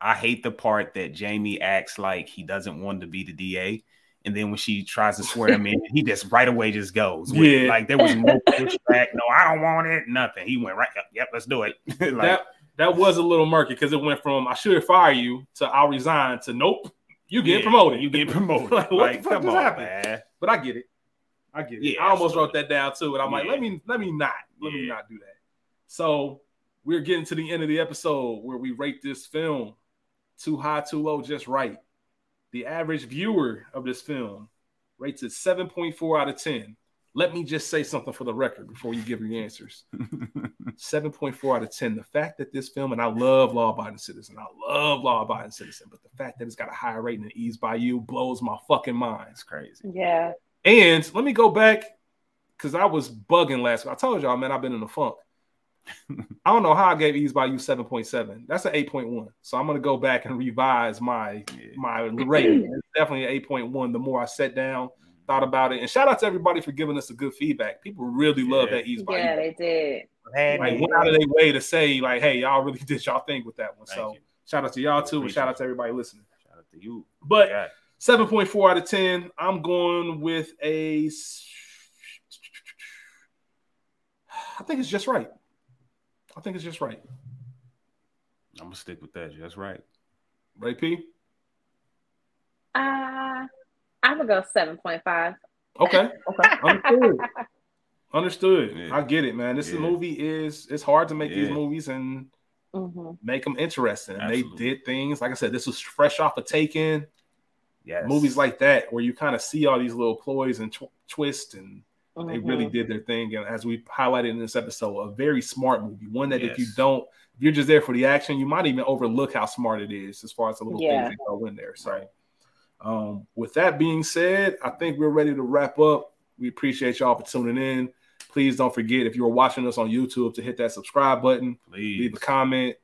Speaker 4: I hate the part that Jamie acts like he doesn't want to be the DA. And then when she tries to swear him in, he just right away just goes. it.
Speaker 3: Yeah.
Speaker 4: Like there was no pushback. No, I don't want it. Nothing. He went right. Yep, yep let's do it. like,
Speaker 3: that that was a little murky because it went from I should fire you to I'll resign to nope, you get
Speaker 4: yeah,
Speaker 3: promoted.
Speaker 4: You get promoted.
Speaker 3: Like,
Speaker 4: like,
Speaker 3: what the fuck just
Speaker 4: on,
Speaker 3: happened?
Speaker 4: man.
Speaker 3: But I get it. I get it.
Speaker 4: Yeah,
Speaker 3: I almost wrote that down too, and I'm like, let me let me not let me not do that. So we're getting to the end of the episode where we rate this film too high, too low, just right. The average viewer of this film rates it 7.4 out of 10. Let me just say something for the record before you give your answers. 7.4 out of 10. The fact that this film, and I love Law Abiding Citizen, I love Law Abiding Citizen, but the fact that it's got a higher rating than Eve's Bayou blows my fucking mind.
Speaker 4: It's crazy.
Speaker 5: Yeah.
Speaker 3: And let me go back because I was bugging last week. I told y'all, man, I've been in a funk. I don't know how I gave Eve's Bayou 7.7. That's an 8.1. So I'm gonna go back and revise my
Speaker 4: Yeah.
Speaker 3: my rating. It's definitely an 8.1. The more I sat down, thought about it, and shout out to everybody for giving us a good feedback. People really love that Ease by
Speaker 5: Yeah,
Speaker 3: You.
Speaker 5: they did.
Speaker 3: Like went out of their way to say, like, hey, y'all really did y'all thing with that one.
Speaker 4: Thank
Speaker 3: so
Speaker 4: you.
Speaker 3: shout out to y'all too, and shout out to everybody listening.
Speaker 4: Shout out to you.
Speaker 3: But
Speaker 4: Yeah.
Speaker 3: 7.4 out of 10. I'm going with a I think it's just right. I think it's just right.
Speaker 4: I'm gonna stick with that. That's right.
Speaker 3: Ray P.
Speaker 5: Uh, I'm gonna go seven point five.
Speaker 3: Okay. Okay. Understood. Understood.
Speaker 4: Yeah.
Speaker 3: I get it, man. This
Speaker 4: Yeah.
Speaker 3: movie is it's hard to make these movies and
Speaker 5: hmm
Speaker 3: make them interesting. And they did things like I said. This was fresh off of Taken.
Speaker 4: Yes.
Speaker 3: Movies like that where you kind of see all these little ploys and tw- twists and They
Speaker 5: Mm-hmm.
Speaker 3: really did their thing, and as we highlighted in this episode, a very smart movie. One that if you don't, if you're just there for the action, you might even overlook how smart it is as far as the little
Speaker 5: Yeah.
Speaker 3: things that go in there. So, um, with that being said, I think we're ready to wrap up. We appreciate y'all for tuning in. Please don't forget if you're watching us on YouTube to hit that subscribe button,
Speaker 4: Please.
Speaker 3: leave a comment,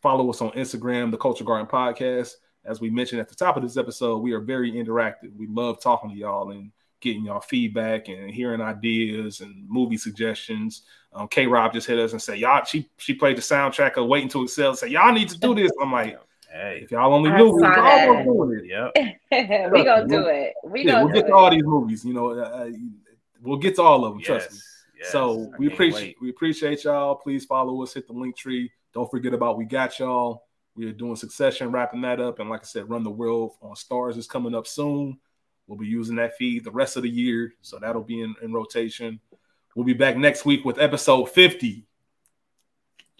Speaker 3: follow us on Instagram, the Culture Garden Podcast. As we mentioned at the top of this episode, we are very interactive. We love talking to y'all and getting y'all feedback and hearing ideas and movie suggestions. Um, K Rob just hit us and said, Y'all, she she played the soundtrack of Waiting to Exhale. Say, Y'all need to do this. I'm like,
Speaker 4: Hey.
Speaker 3: if y'all only
Speaker 5: I
Speaker 3: knew, we was
Speaker 5: saw
Speaker 3: almost
Speaker 5: that.
Speaker 3: doing it.
Speaker 4: Yep.
Speaker 5: we gonna do it. We
Speaker 3: Yeah,
Speaker 5: gonna
Speaker 3: we'll get to all these movies. You know, uh, we'll get to all of them. Trust me.
Speaker 4: Yes. Yes.
Speaker 3: So
Speaker 4: I
Speaker 3: we appreciate
Speaker 4: wait.
Speaker 3: we appreciate y'all. Please follow us. Hit the link tree. Don't forget about we got y'all. We are doing Succession, wrapping that up, and like I said, Run the World on Starz is coming up soon. We'll be using that feed the rest of the year. So that'll be in, in rotation. We'll be back next week with episode 50.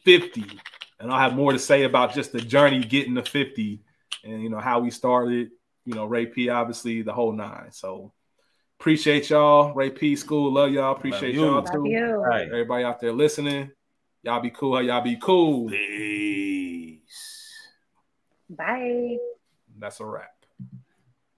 Speaker 3: 50. And I'll have more to say about just the journey getting to 50 and you know how we started, you know, Ray P, obviously the whole nine. So appreciate y'all. Ray P school, love y'all. Appreciate
Speaker 4: Love you.
Speaker 3: y'all
Speaker 5: Love
Speaker 3: too.
Speaker 5: you.
Speaker 4: Right.
Speaker 3: Everybody out there listening. Y'all be cool. Y'all be cool.
Speaker 4: Peace.
Speaker 5: Bye.
Speaker 3: That's a wrap.